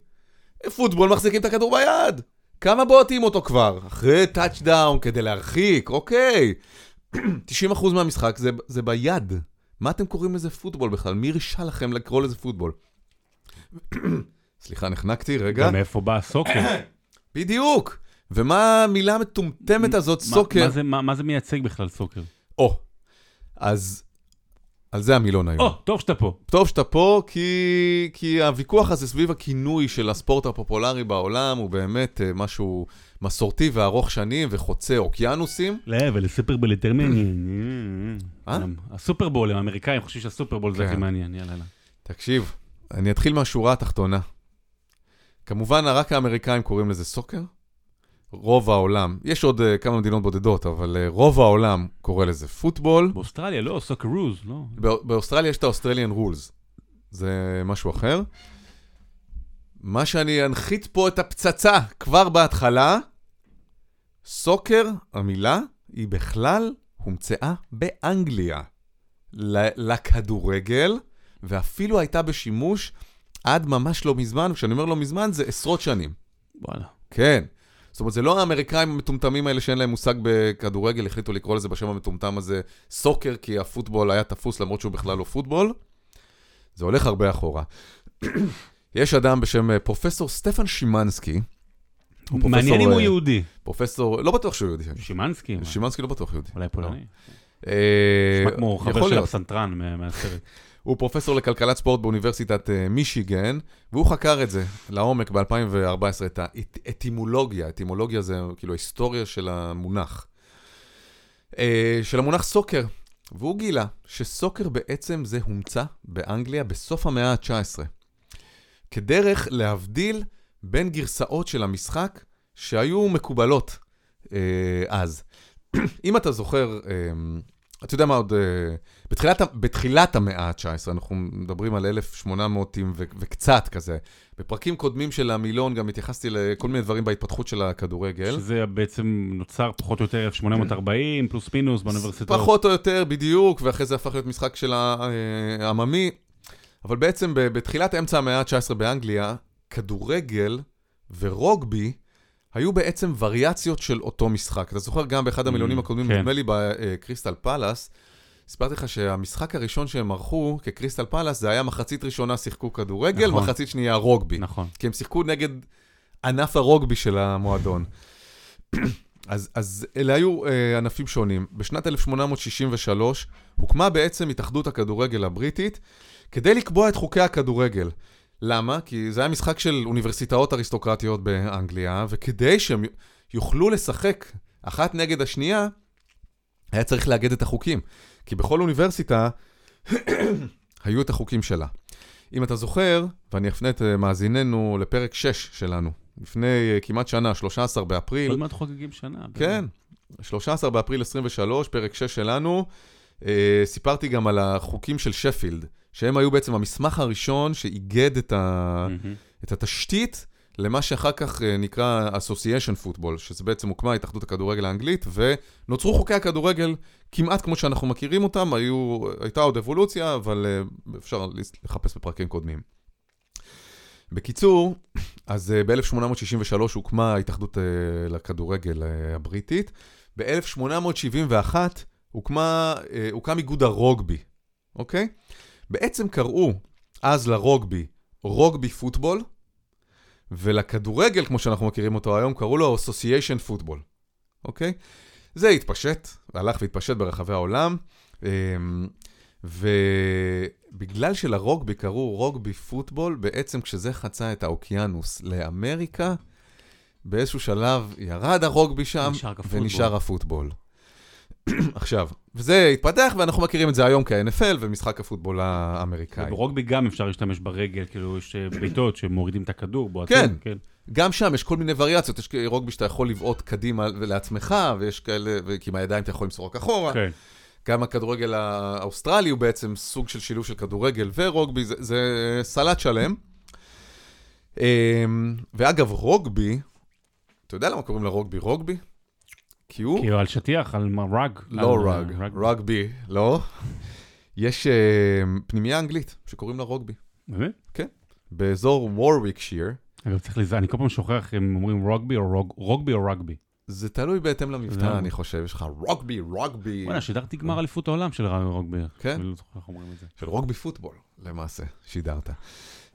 פוטבול מחזיקים את הכדור ביד. כמה בועטים אותו כבר? אחרי טאצ'דאון כדי להרחיק, אוקיי. 90% מהמשחק זה, זה ביד. מה אתם קוראים לזה פוטבול בכלל? מי הרשה לכם לקרוא לזה פוטבול? (clears throat) סליחה, נחנקתי, רגע.
ומאיפה בא הסוקר? (clears throat)
בדיוק. ומה המילה המטומטמת הזאת,
מה-
סוקר?
מה זה- מה מה זה מייצג בכלל סוקר?
או. אז על זה המילון היום.
או, טוב שאתה פה.
טוב שאתה פה, כי, כי הוויכוח הזה סביב הכינוי של הספורט הפופולרי בעולם הוא באמת אה, משהו מסורתי וארוך שנים וחוצה אוקיינוסים.
לא, אבל הסופרבול יותר מעניין.
אה?
הסופרבול, הם האמריקאים חושבים שהסופרבול זה
כן.
הכי מעניין, יאללה. יאללה.
תקשיב, אני אתחיל מהשורה התחתונה. כמובן, רק האמריקאים קוראים לזה soccer. רוב העולם, יש עוד uh, כמה מדינות בודדות, אבל uh, רוב העולם קורא לזה פוטבול.
באוסטרליה לא, Socceroos, לא.
בא- באוסטרליה יש את ה Australian rules, זה משהו אחר. מה שאני אנחית פה את הפצצה כבר בהתחלה, סוקר, המילה, היא בכלל הומצאה באנגליה. לכדורגל, ואפילו הייתה בשימוש עד ממש לא מזמן, וכשאני אומר לא מזמן זה עשרות שנים.
וואלה.
כן. זאת אומרת, זה לא האמריקאים המטומטמים האלה שאין להם מושג בכדורגל, החליטו לקרוא לזה בשם המטומטם הזה סוקר, כי הפוטבול היה תפוס למרות שהוא בכלל לא פוטבול. זה הולך הרבה אחורה. יש אדם בשם אה, פרופסור סטפן שימנסקי.
מעניין אם הוא
אה,
יהודי.
פרופסור, לא בטוח שהוא יהודי.
שימנסקי?
שימנסקי לא בטוח יהודי.
אולי פולני.
אה,
נשמע כמו חבר של. הפסנתרן מה- מהסרט.
הוא פרופסור לכלכלת ספורט באוניברסיטת אה, מישיגן, והוא חקר את זה לעומק ב-2014, את האטימולוגיה, אטימולוגיה זה כאילו ההיסטוריה של המונח. אה, של המונח סוקר. והוא גילה שסוקר בעצם זה הומצא באנגליה בסוף המאה ה-19, כדרך להבדיל בין גרסאות של המשחק שהיו מקובלות אה, אז. (clears throat) אם אתה זוכר, אתה יודע מה עוד, בתחילת, בתחילת המאה ה-19, אנחנו מדברים על 1800 ו- וקצת כזה, בפרקים קודמים של המילון גם התייחסתי לכל מיני דברים בהתפתחות של הכדורגל.
שזה בעצם נוצר פחות או יותר 1840, פלוס מינוס באוניברסיטאות.
פחות או יותר, בדיוק, ואחרי זה הפך להיות משחק של העממי. אבל בעצם בתחילת אמצע המאה ה-19 באנגליה, כדורגל ורוגבי היו בעצם וריאציות של אותו משחק. אתה זוכר גם באחד המילונים mm, הקודמים, כן. נדמה לי בקריסטל פלאס, סיפרתי לך שהמשחק הראשון שהם ערכו כקריסטל פלאס, זה היה מחצית ראשונה שיחקו כדורגל, נכון. מחצית שנייה רוגבי.
נכון.
כי הם שיחקו נגד ענף הרוגבי של המועדון. אז, אז אלה היו אה, ענפים שונים. בשנת 1863 הוקמה בעצם התאחדות הכדורגל הבריטית כדי לקבוע את חוקי הכדורגל. למה? כי זה היה משחק של אוניברסיטאות אריסטוקרטיות באנגליה, וכדי שהם יוכלו לשחק אחת נגד השנייה, היה צריך לאגד את החוקים. כי בכל אוניברסיטה (clears throat) היו את החוקים שלה. אם אתה זוכר, ואני אפנה את אה, מאזיננו לפרק 6 שלנו, לפני uh, כמעט שנה, 13 באפריל.
עוד מעט חוגגים שנה.
כן, 13 באפריל 23, פרק 6 שלנו, uh, סיפרתי גם על החוקים של שפילד, שהם היו בעצם המסמך הראשון שאיגד את, ה... mm-hmm. את התשתית למה שאחר כך אה, נקרא Association Football, שזה בעצם הוקמה התאחדות הכדורגל האנגלית, ונוצרו חוקי הכדורגל כמעט כמו שאנחנו מכירים אותם, היו, הייתה עוד אבולוציה, אבל אה, אפשר לחפש בפרקים קודמים. בקיצור, אז אה, ב-1863 הוקמה ההתאחדות לכדורגל הבריטית, ב-1871 הוקם איגוד הרוגבי, אוקיי? בעצם קראו אז לרוגבי רוגבי פוטבול, ולכדורגל, כמו שאנחנו מכירים אותו היום, קראו לו Association Football, אוקיי? זה התפשט, הלך והתפשט ברחבי העולם, אמ, ובגלל שלרוגבי קראו רוגבי פוטבול, בעצם כשזה חצה את האוקיינוס לאמריקה, באיזשהו שלב ירד הרוגבי שם, ונשאר הפוטבול. (clears throat) עכשיו, וזה התפתח, ואנחנו מכירים את זה היום כ-NFL ומשחק הפוטבול האמריקאי.
וברוגבי גם אפשר להשתמש ברגל, כאילו יש אה, בעיטות שמורידים את הכדור,
בועטים. כן, כן. גם שם יש כל מיני וריאציות, יש רוגבי שאתה יכול לבעוט קדימה לעצמך, ויש כאלה, כי עם הידיים אתה יכול למסור רק אחורה. כן. גם הכדורגל האוסטרלי הוא בעצם סוג של שילוב של כדורגל ורוגבי, זה, זה סלט שלם. אמ, ואגב, רוגבי, אתה יודע למה קוראים לרוגבי רוגבי?
כי הוא... כי הוא על שטיח, על rug.
לא rug, רגבי, לא. יש uh, פנימייה אנגלית שקוראים לה רוגבי.
באמת?
כן. באזור וורוויקשיר.
אגב, צריך לזה, אני כל פעם שוכח אם אומרים רוגבי או רוג, רוגבי או רגבי.
זה תלוי בהתאם למבטא, אני חושב. יש לך רוגבי, רוגבי.
וואלה, שידרתי גמר אליפות העולם של רוגבי.
כן? לא של רוגבי פוטבול, למעשה, שידרת.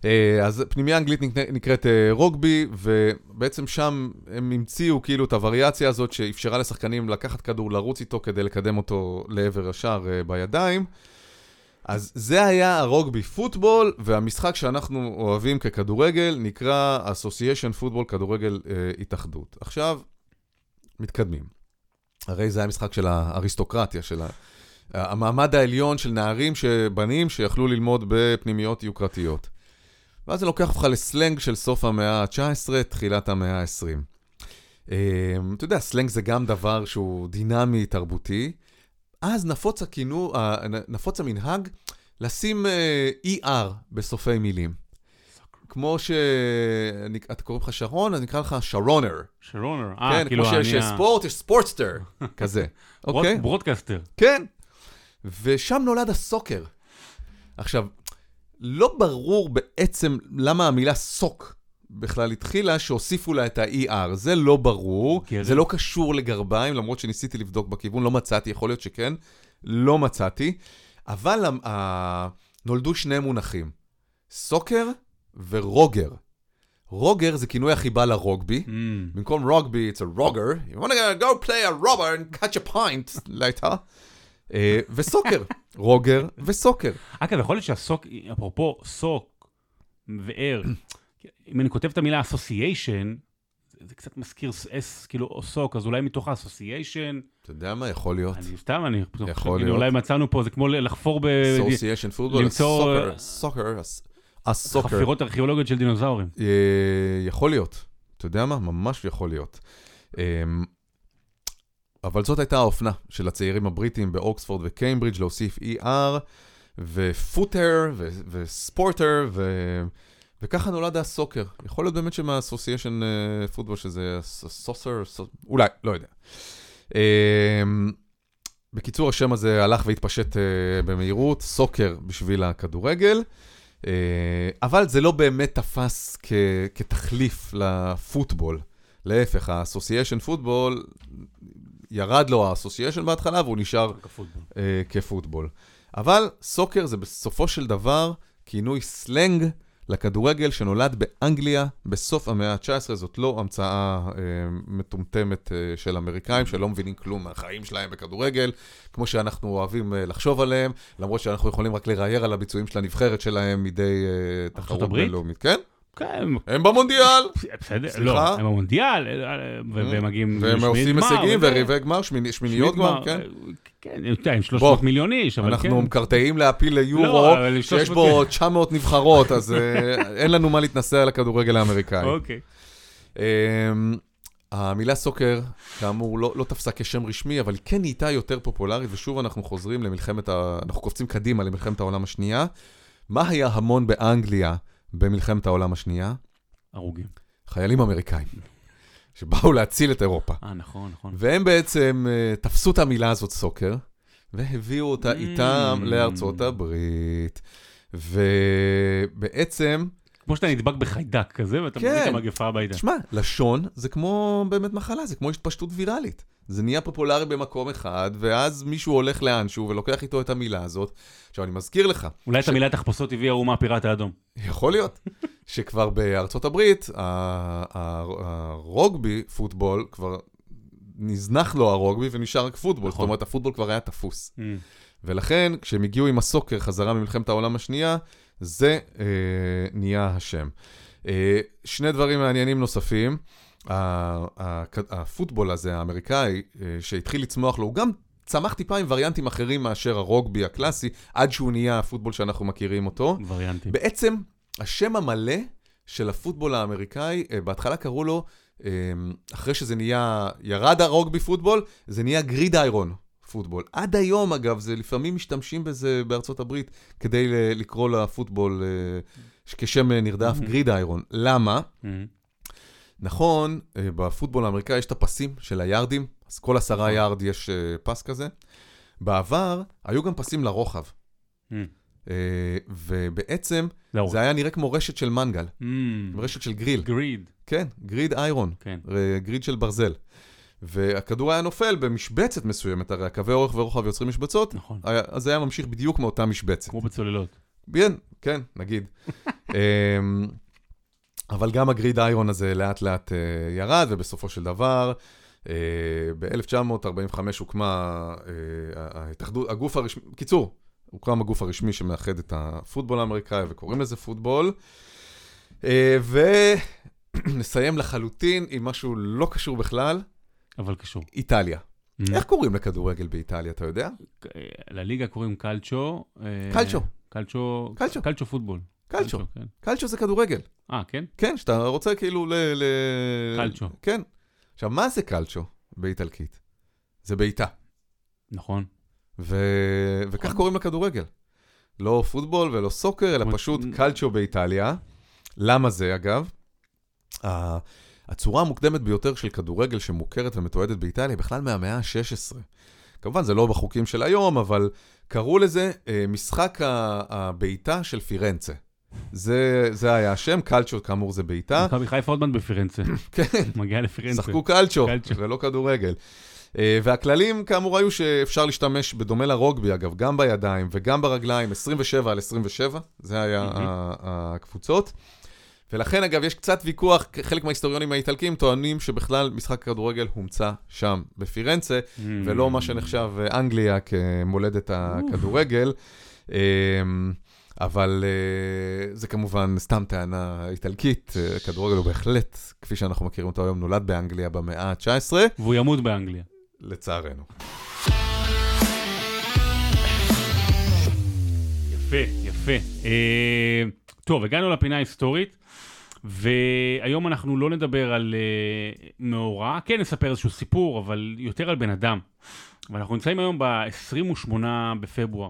אה, אז פנימיה אנגלית נקראת אה, רוגבי, ובעצם שם הם המציאו כאילו את הווריאציה הזאת שאפשרה לשחקנים לקחת כדור, לרוץ איתו כדי לקדם אותו לעבר השער אה, בידיים. אז זה היה הרוגבי פוטבול, והמשחק שאנחנו אוהבים ככדורגל נקרא Association פוטבול כדורגל אה, התאחדות. עכשיו, מתקדמים. הרי זה היה משחק של האריסטוקרטיה, של המעמד העליון של נערים, בנים שיכלו ללמוד בפנימיות יוקרתיות. ואז זה לוקח אותך לסלנג של סוף המאה ה-19, תחילת המאה ה-20. אמ, אתה יודע, סלנג זה גם דבר שהוא דינמי, תרבותי. אז נפוץ, הכינו, נפוץ המנהג לשים ER בסופי מילים. כמו ש... אתה קורא לך שרון, אז נקרא לך שרונר.
שרונר,
אה, כן, כאילו אני... כן, כמו שיש ספורט, יש sportster, (laughs) כזה, אוקיי?
broadcaster.
כן, ושם נולד ה soccer. עכשיו, לא ברור בעצם למה המילה sock בכלל התחילה, שהוסיפו לה את ה-ER. זה לא ברור, כן. זה לא קשור לגרביים, למרות שניסיתי לבדוק בכיוון, לא מצאתי, יכול להיות שכן, לא מצאתי. אבל uh, נולדו שני מונחים, סוקר ורוגר. רוגר זה כינוי החיבה לרוגבי. Mm. במקום רוגבי, it's a rogger. You want to go play a robber and catch a pint, (laughs) later. אה, וסוקר, רוגר וסוקר.
אגב, יכול להיות שהסוק, אפרופו סוק וער, אם אני כותב את המילה אסוסיישן, זה קצת מזכיר אס, כאילו, או סוק, אז אולי מתוך האסוסיישן.
אתה יודע מה, יכול להיות.
אני סתם, אני פתאום
יכול
חושב, כאילו,
להיות.
אולי מצאנו פה, זה כמו לחפור ב...
אסוסיישן פוטבול,
למצוא-
סוקר, הסוקר.
חפירות ארכיאולוגיות של דינוזאורים.
אה, יכול להיות. אתה יודע מה? ממש יכול להיות. אבל זאת הייתה האופנה של הצעירים הבריטים באוקספורד וקיימברידג' להוסיף ER ופוטר וספורטר ו... וככה נולד הסוקר. יכול להיות באמת שמהאסוסיישן פוטבול שזה סוסר, אולי, לא יודע. אמ, בקיצור, השם הזה הלך והתפשט אה, במהירות, סוקר בשביל הכדורגל. אה, אבל זה לא באמת תפס כ- כתחליף לפוטבול. להפך, האסוסיישן פוטבול, ירד לו האסוסיישן בהתחלה והוא נשאר אה, כפוטבול. אבל סוקר זה בסופו של דבר כינוי סלנג לכדורגל שנולד באנגליה בסוף המאה ה-19, זאת לא המצאה אה, מטומטמת אה, של אמריקאים שלא מבינים כלום מהחיים שלהם בכדורגל, כמו שאנחנו אוהבים אה, לחשוב עליהם, למרות שאנחנו יכולים רק לראייר על הביצועים של הנבחרת שלהם מדי אה, תחרות? בינלאומית. כן?
כן,
הם במונדיאל!
בסדר? לא, הם במונדיאל, אה, ו- והם מגיעים
והם עושים הישגים. וריבי גמר, שמיני- שמיניות גמר, כן?
אה, כן, אתה עם 300 מיליון איש, אבל כן.
אנחנו מקרטעים להפיל
לא,
ליורו, שיש
300
בו 900 נבחרות, אז אה, (laughs) אין לנו מה להתנסה על הכדורגל האמריקאי.
אוקיי.
אמ, המילה סוקר, כאמור, לא, לא תפסה כשם רשמי, אבל כן נהייתה יותר פופולרית, ושוב אנחנו חוזרים למלחמת ה... אנחנו קופצים קדימה למלחמת העולם השנייה. מה היה המון באנגליה במלחמת העולם השנייה?
הרוגים.
חיילים אמריקאים, (laughs) שבאו להציל את אירופה.
אה, נכון, נכון.
והם בעצם אה, תפסו את המילה הזאת סוקר, והביאו אותה
Mm.
איתם לארצות הברית. ובעצם,
כמו שאתה נדבק בחיידק כזה, ואתה מביא את
כן.
המגפה הביתה.
תשמע, לשון זה כמו באמת מחלה, זה כמו התפשטות ויראלית. זה נהיה פופולרי במקום אחד, ואז מישהו הולך לאנשהו ולוקח איתו את המילה הזאת. עכשיו, אני מזכיר לך,
אולי את
ש-
המילה תחפושות הביאה האומה הפיראט האדום.
יכול להיות, (laughs) שכבר בארצות הברית, הרוגבי, פוטבול, כבר נזנח לו הרוגבי ונשאר רק פוטבול. זאת
נכון.
אומרת, הפוטבול כבר היה תפוס.
Mm.
ולכן, כשהם הגיעו עם הסוקר חזרה ממלחמת העולם השנייה, זה אה, נהיה השם. אה, שני דברים מעניינים נוספים. הפוטבול הזה, האמריקאי, אה, שהתחיל לצמוח לו, הוא גם צמח טיפה עם וריאנטים אחרים מאשר הרוגבי הקלאסי, עד שהוא נהיה הפוטבול שאנחנו מכירים אותו.
וריאנטים.
בעצם, השם המלא של הפוטבול האמריקאי, אה, בהתחלה קראו לו, אה, אחרי שזה נהיה, ירד הרוגבי פוטבול, זה נהיה גריד איירון פוטבול. עד היום, אגב, זה לפעמים משתמשים בזה בארצות הברית כדי לקרוא לפוטבול כשם נרדף,
Mhm.
גריד איירון. למה? נכון, אה, בפוטבול האמריקאי יש את הפסים של היארדים, אז כל עשרה
נכון.
יארד יש אה, פס כזה. בעבר היו גם פסים לרוחב,
Mm.
ובעצם
זהו.
זה היה נראה כמו רשת של מנגל,
Mm.
רשת של גריל.
גריד.
כן, גריד איירון,
כן.
גריד של ברזל. והכדור היה נופל במשבצת מסוימת, הרי הקווי אורך ורוחב יוצרים משבצות,
נכון.
היה- אז זה היה ממשיך בדיוק מאותה משבצת.
כמו בצוללות.
כן, כן, נגיד. (laughs) אבל גם הגריד איירון הזה לאט לאט אה, ירד, ובסופו של דבר, ב-1945 הוקמה אה, ההתאחדות, הגוף הרשמי, בקיצור, הוקם הגוף הרשמי שמאחד את הפוטבול האמריקאי, וקוראים לזה פוטבול. אה, ונסיים לחלוטין עם משהו לא קשור בכלל,
אבל קשור.
איטליה.
Mm.
איך קוראים לכדורגל באיטליה, אתה יודע?
אה, לליגה קוראים. אה,
קלצ'ו.
קלצ'ו.
קלצ'ו.
קלצ'ו פוטבול.
קלצ'ו.
כן.
קלצ'ו זה כדורגל.
אה, כן?
כן, שאתה רוצה כאילו ל... ל...
קלצ'ו.
כן. עכשיו, מה זה קלצ'ו באיטלקית? זה בעיטה.
נכון.
ו... וכך
נכון.
קוראים לכדורגל. לא פוטבול ולא סוקר, אלא פשוט קלצ'ו באיטליה. למה זה, אגב? הצורה המוקדמת ביותר של כדורגל שמוכרת ומתועדת באיטליה בכלל מהמאה ה-16. כמובן, זה לא בחוקים של היום, אבל קראו לזה אה, משחק הבעיטה של פירנצה. זה, זה היה השם, קלצ'ו כאמור זה בעיטה.
מכבי חיפה עוד מעט בפירנצה.
כן,
מגיע לפירנצה.
שחקו קלצ'ו. ולא כדורגל. אה, והכללים כאמור היו שאפשר להשתמש בדומה לרוגבי אגב, גם בידיים וגם ברגליים, 27 על 27, זה היה הקבוצות. ולכן אגב יש קצת ויכוח, חלק מההיסטוריונים האיטלקים טוענים שבכלל משחק כדורגל הומצא שם בפירנצה. ולא מה שנחשב אה, אנגליה כמולדת הכדורגל. אבל uh, זה כמובן סתם טענה איטלקית, uh, כדורגל הוא בהחלט, כפי שאנחנו מכירים אותו היום, נולד באנגליה במאה ה-19.
והוא ימות באנגליה.
לצערנו.
יפה, יפה. Uh, טוב, הגענו לפינה ההיסטורית, והיום אנחנו לא נדבר על uh, מאורע, כן נספר איזשהו סיפור, אבל יותר על בן אדם. ואנחנו נמצאים היום ב-28 בפברואר.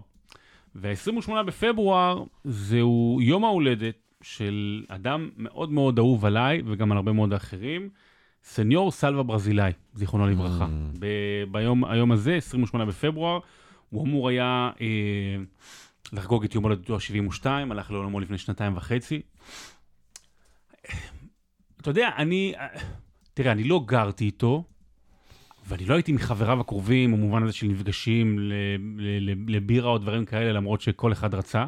וה-28 בפברואר זהו יום ההולדת של אדם מאוד מאוד אהוב עליי וגם על הרבה מאוד אחרים, סניור סלווה ברזילאי, זיכרונו לברכה. Mm. ב- ביום היום הזה, 28 בפברואר, הוא אמור היה אה, לחגוג את יום הולדתו ה-72, הלך לעולמו לפני שנתיים וחצי. אתה יודע, אני, תראה, אני לא גרתי איתו, ואני לא הייתי מחבריו הקרובים, במובן הזה של נפגשים לבירה או דברים כאלה, למרות שכל אחד רצה.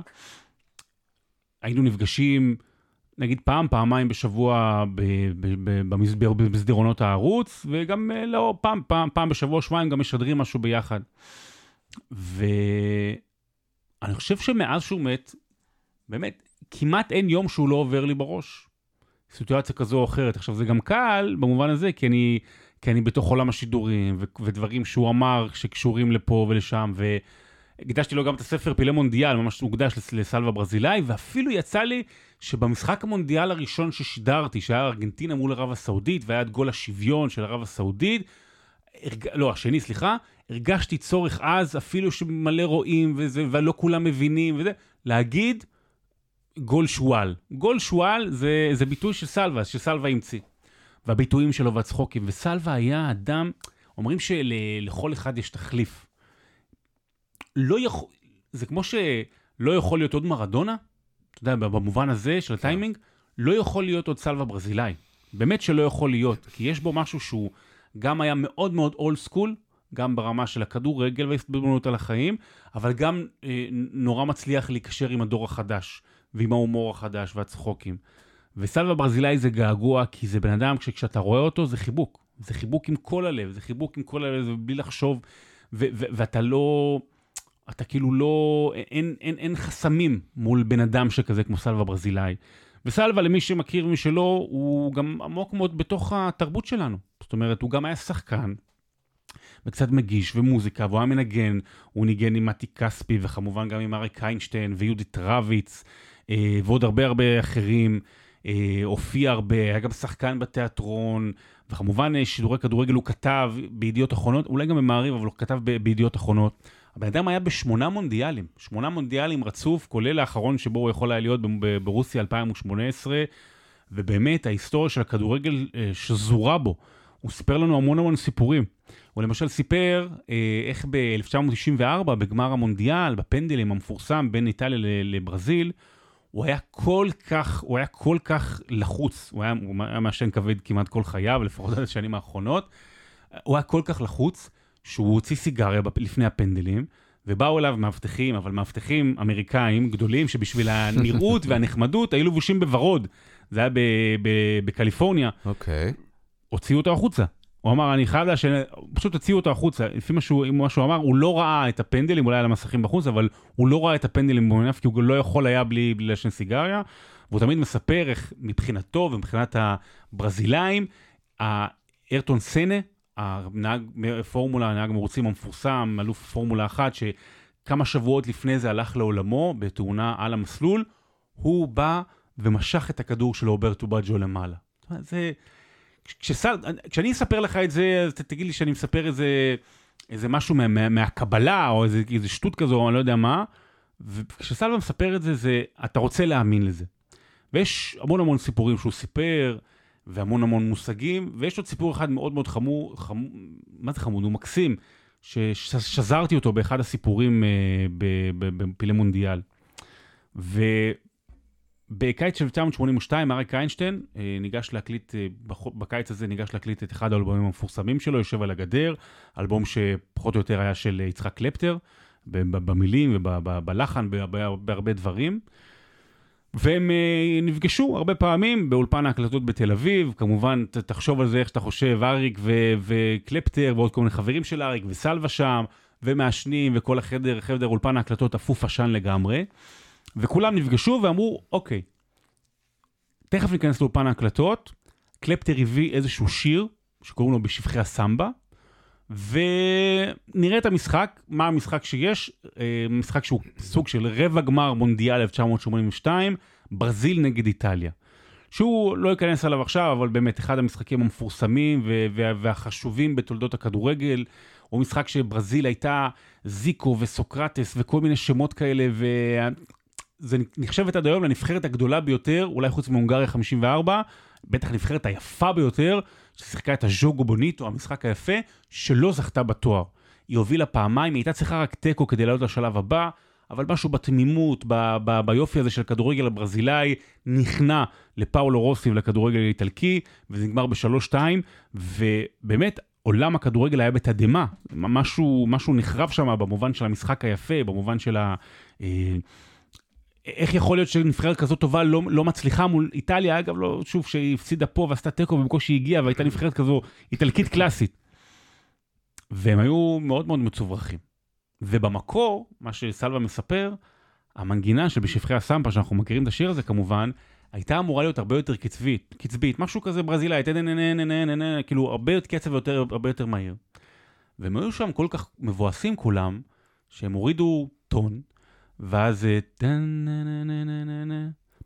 היינו נפגשים, נגיד פעם, פעמיים בשבוע במסדרונות הערוץ, וגם אה, לא, פעם, פעם, פעם בשבוע, שבועיים גם משדרים משהו ביחד. ואני חושב שמאז שהוא מת, באמת, כמעט אין יום שהוא לא עובר לי בראש. סיטואציה כזו או אחרת. עכשיו, זה גם קל במובן הזה, כי אני... כי אני בתוך עולם השידורים, ו- ודברים שהוא אמר שקשורים לפה ולשם, והקדשתי לו גם את הספר פילי מונדיאל, ממש הוקדש לסלווה ברזילאי, ואפילו יצא לי שבמשחק המונדיאל הראשון ששידרתי, שהיה ארגנטינה מול ערב הסעודית, והיה את גול השוויון של ערב הסעודית, הרג... לא, השני, סליחה, הרגשתי צורך אז, אפילו שמלא רואים, וזה, ולא כולם מבינים, וזה, להגיד גול שועל. גול שועל זה, זה ביטוי של סלווה, שסלווה המציא. והביטויים שלו והצחוקים. וסלווה היה אדם, אומרים שלכל אחד יש תחליף. לא יכול, זה כמו שלא יכול להיות עוד מרדונה, אתה יודע, במובן הזה של הטיימינג, לא יכול להיות עוד סלווה ברזילאי. באמת שלא יכול להיות, כי יש בו משהו שהוא גם היה מאוד מאוד אולד סקול, גם ברמה של הכדורגל וההסתברות על החיים, אבל גם אה, נורא מצליח להיקשר עם הדור החדש, ועם ההומור החדש והצחוקים. וסלווה ברזילאי זה געגוע, כי זה בן אדם, כשאתה רואה אותו זה חיבוק. זה חיבוק עם כל הלב, זה חיבוק עם כל הלב, בלי לחשוב, ו- ו- ואתה לא, אתה כאילו לא, אין, אין, אין חסמים מול בן אדם שכזה כמו סלווה ברזילאי. וסלווה, למי שמכיר ומי שלא, הוא גם עמוק מאוד בתוך התרבות שלנו. זאת אומרת, הוא גם היה שחקן, וקצת מגיש, ומוזיקה, והוא היה מנגן, הוא ניגן עם מתי כספי, וכמובן גם עם אריק איינשטיין, ויהודית רביץ, אה, ועוד הרבה הרבה אחרים. אה, הופיע הרבה, היה גם שחקן בתיאטרון, וכמובן אה, שידורי כדורגל הוא כתב בידיעות אחרונות, אולי גם במעריב, אבל הוא כתב בידיעות אחרונות. הבן אדם היה בשמונה מונדיאלים, שמונה מונדיאלים רצוף, כולל האחרון שבו הוא יכול היה להיות ברוסיה 2018, ובאמת ההיסטוריה של הכדורגל אה, שזורה בו. הוא סיפר לנו המון המון סיפורים. הוא למשל סיפר אה, איך ב-1994, בגמר המונדיאל, בפנדלים המפורסם בין איטליה לברזיל, הוא היה כל כך, הוא היה כל כך לחוץ, הוא היה, הוא היה מעשן כבד כמעט כל חייו, לפחות עד השנים האחרונות, הוא היה כל כך לחוץ, שהוא הוציא סיגריה לפני הפנדלים, ובאו אליו מאבטחים, אבל מאבטחים אמריקאים גדולים, שבשביל הנראות (laughs) והנחמדות היו לבושים בוורוד. זה היה בקליפורניה.
אוקיי. Okay.
הוציאו אותו החוצה. הוא אמר, אני חייב לעשן, פשוט הוציאו אותו החוצה. לפי מה שהוא, אמר, הוא לא ראה את הפנדלים, אולי על המסכים בחוץ, אבל הוא לא ראה את הפנדלים במונף, כי הוא לא יכול היה בלי, בלי לעשן סיגריה. והוא תמיד מספר איך מבחינתו ומבחינת הברזילאים, ארטון סנה, הנהג פורמולה, הנהג מרוצים המפורסם, אלוף פורמולה אחת, שכמה שבועות לפני זה הלך לעולמו בתאונה על המסלול, הוא בא ומשך את הכדור של רוברטו בג'ו למעלה. זה... כשסל, כשאני אספר לך את זה, אז תגיד לי שאני מספר איזה, איזה משהו מה, מה, מהקבלה, או איזה, איזה שטות כזו, או אני לא יודע מה, וכשסלווה מספר את זה, זה, אתה רוצה להאמין לזה. ויש המון המון סיפורים שהוא סיפר, והמון המון מושגים, ויש עוד סיפור אחד מאוד מאוד חמור, חמור מה זה חמוד? הוא מקסים, ששזרתי אותו באחד הסיפורים אה, בפילי מונדיאל. ו... בקיץ של 1982 אריק איינשטיין אה, ניגש להקליט, אה, בקיץ הזה ניגש להקליט את אחד האלבומים המפורסמים שלו, יושב על הגדר, אלבום שפחות או יותר היה של יצחק קלפטר, במילים ובלחן, בהרבה דברים. והם אה, נפגשו הרבה פעמים באולפן ההקלטות בתל אביב, כמובן תחשוב על זה איך שאתה חושב, אריק וקלפטר ועוד כל מיני חברים של אריק וסלווה שם, ומעשנים וכל החדר, חדר אולפן ההקלטות אפוף עשן לגמרי. וכולם נפגשו ואמרו, אוקיי, תכף ניכנס לאולפן ההקלטות, קלפטר הביא איזשהו שיר, שקוראים לו בשבחי הסמבה, ונראה את המשחק, מה המשחק שיש, אה, משחק שהוא סוג של רבע גמר מונדיאל 1982, ברזיל נגד איטליה. שהוא לא ייכנס עליו עכשיו, אבל באמת אחד המשחקים המפורסמים והחשובים בתולדות הכדורגל. הוא משחק שברזיל הייתה זיקו וסוקרטס וכל מיני שמות כאלה, וזה נחשבת עד היום לנבחרת הגדולה ביותר, אולי חוץ מהונגריה 54, בטח הנבחרת היפה ביותר, ששיחקה את הז'וגו בוניטו, המשחק היפה, שלא זכתה בתואר. היא הובילה פעמיים, היא הייתה צריכה רק תיקו כדי לעלות לשלב הבא, אבל משהו בתמימות, ב- ב- ביופי הזה של הכדורגל הברזילאי, נכנע לפאולו רוסי ולכדורגל האיטלקי, וזה נגמר בשלוש-שתיים, ובאמת, עולם הכדורגל היה בתדהמה, משהו, משהו נחרב שם במובן של המשחק היפה, במובן של ה... אה, איך יכול להיות שנבחרת כזאת טובה לא, לא מצליחה מול איטליה, אגב, לא, שוב, שהיא הפסידה פה ועשתה תיקו ובקושי הגיעה והייתה נבחרת כזו איטלקית קלאסית. והם היו מאוד מאוד מצוברחים. ובמקור, מה שסלווה מספר, המנגינה של בשפחי הסמפה, שאנחנו מכירים את השיר הזה כמובן, הייתה אמורה להיות הרבה יותר קצבית, קצבית, משהו כזה ברזילאי, כאילו הרבה יותר קצב ויותר, הרבה יותר מהיר. והם היו שם כל כך מבואסים כולם, שהם הורידו טון, ואז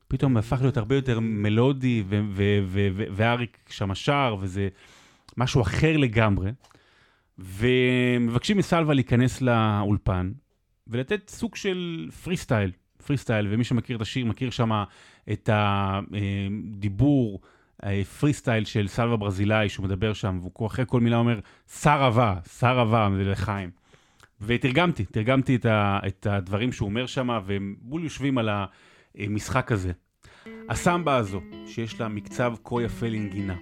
פתאום הפך להיות הרבה יותר מלודי, ואריק שם שר, וזה משהו אחר לגמרי. ומבקשים מסלווה להיכנס לאולפן ולתת סוג של freestyle, freestyle, ומי שמכיר את השיר מכיר שם את הדיבור, פרי סטייל של סלווה ברזילאי, שהוא מדבר שם, והוא אחרי כל מילה אומר, saravá, saravá, זה לחיים. ותרגמתי, תרגמתי את, ה, את הדברים שהוא אומר שם, והם בול יושבים על המשחק הזה. הסמבה הזו, שיש לה מקצב כה יפה לנגינה,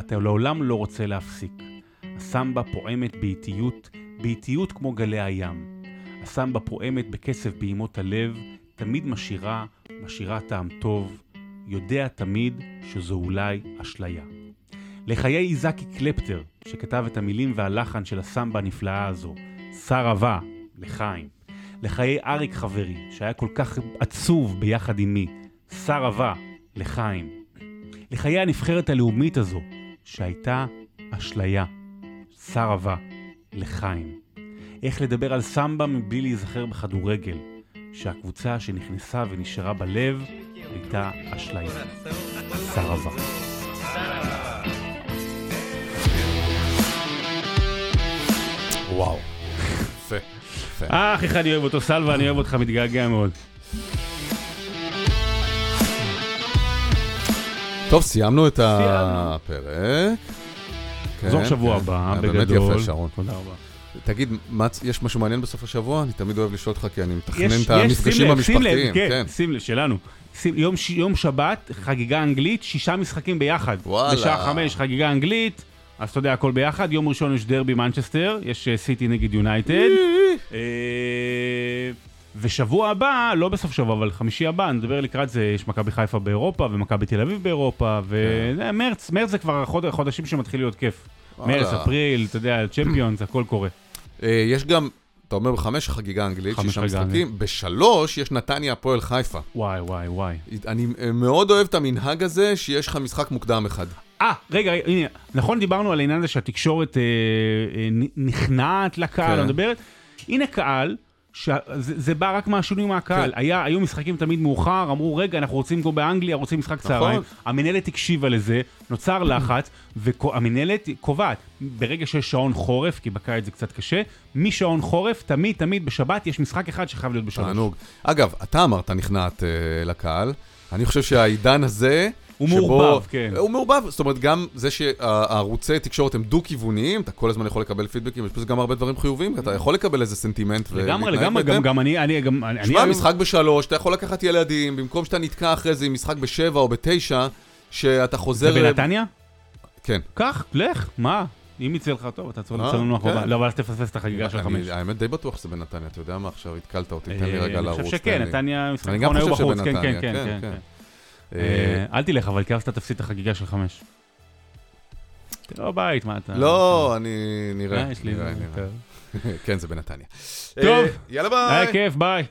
אתה לעולם לא רוצה להפסיק. הסמבה פועמת באיטיות, באיטיות כמו גלי הים. הסמבה פועמת בקצב פעימות הלב, תמיד משאירה, משאירה טעם טוב, יודע תמיד שזו אולי אשליה. לחיי איזקי קלפטר, שכתב את המילים והלחן של הסמבה הנפלאה הזו, שר אהבה, לחיים. לחיי אריק חברי, שהיה כל כך עצוב ביחד עימי, שר אהבה, לחיים. לחיי הנבחרת הלאומית הזו, שהייתה אשליה. שר אהבה, לחיים. איך לדבר על סמבה מבלי להיזכר בכדורגל, שהקבוצה שנכנסה ונשארה בלב הייתה אשליה. שר אהבה.
וואו, יפה.
אח, איך אני אוהב אותו, סלווה, אני אוהב אותך, מתגעגע מאוד.
טוב, סיימנו את הפרק.
נחזור
כן,
שבוע
כן.
הבא,
היה
בגדול.
באמת יפה, שרון.
תודה רבה.
תגיד, מה- יש משהו מעניין בסוף השבוע? אני תמיד אוהב לשאול אותך, כי אני מתכנן
יש,
את המפגשים המשפחתיים.
כן,
כן.
שים לב, שלנו. שים, יום, יום שבת, חגיגה אנגלית, שישה משחקים ביחד.
וואלה.
בשעה חמש חגיגה אנגלית, אז אתה יודע, הכל ביחד. יום ראשון יש דרבי מנצ'סטר, יש אה, סיטי נגד יונייטד. אה, ושבוע הבא, לא בסוף שבוע, אבל חמישי הבא, נדבר לקראת זה, יש מכבי חיפה באירופה, ומכבי תל אביב באירופה, ומרץ, מרץ זה כבר החוד- החודשים שמתחיל להיות כיף. מרץ, אפריל, אתה יודע, צ'מפיונס, הכל קורה.
אה, יש גם, אתה אומר בחמש חגיגה אנגלית, שישה
חגיגה
משחקים, בשלוש יש נתניה הפועל חיפה.
וואי, וואי, וואי.
אני אה, מאוד אוהב את המנהג הזה, שיש לך משחק מוקדם אחד.
אה, רגע, הנה, נכון דיברנו על העניין הזה שהתקשורת נכנעת לקהל,
כן.
אני מדברת, הנה קהל, שזה זה בא רק מהשינוי מהקהל,
כן.
היה, היו משחקים תמיד מאוחר, אמרו רגע אנחנו רוצים כמו באנגליה, רוצים משחק צהריים, המנהלת הקשיבה לזה, נוצר לחץ, והמנהלת קובעת, ברגע שיש שעון חורף, כי בקיץ זה קצת קשה, משעון חורף, תמיד תמיד בשבת יש משחק אחד שחייב להיות בשלוש.
תענוג. אגב, אתה אמרת נכנעת אה, לקהל. אני חושב שהעידן הזה...
הוא מעורבב, כן.
הוא מעורבב, זאת אומרת, גם זה שהערוצי תקשורת הם דו-כיווניים, אתה כל הזמן יכול לקבל פידבקים, יש בזה גם הרבה דברים חיוביים, אתה יכול לקבל איזה סנטימנט
לגמרי, לגמרי. גם, גם אני, אני, גם, אני,
שמע, משחק בשלוש, אתה יכול לקחת ילדים, במקום שאתה נתקע אחרי זה עם משחק בשבע או בתשע, שאתה חוזר...
זה בנתניה?
כן.
קח, לך, מה? אם יצא לך טוב, אתה צריך
אה,
לצאת לנו
כן.
לא, אבל אז תפספס את החגיגה של חמש.
האמת די בטוח שזה בנתניה, אתה יודע מה עכשיו, התקלת אותי, תן לי
אה,
רגע לרוץ.
אני חושב שכן. נתניה, משחק
אני גם
אחרון היו בחוץ, כן,
שבנתניה,
כן,
כן,
אל תלך, אבל כי אז אתה תפסיד את החגיגה של חמש. תראה בבית, מה אתה...
לא, אני... נראה,
אה.
נראה, נראה. (laughs) כן, זה בנתניה.
טוב.
אה, יאללה ביי.
היה כיף, ביי.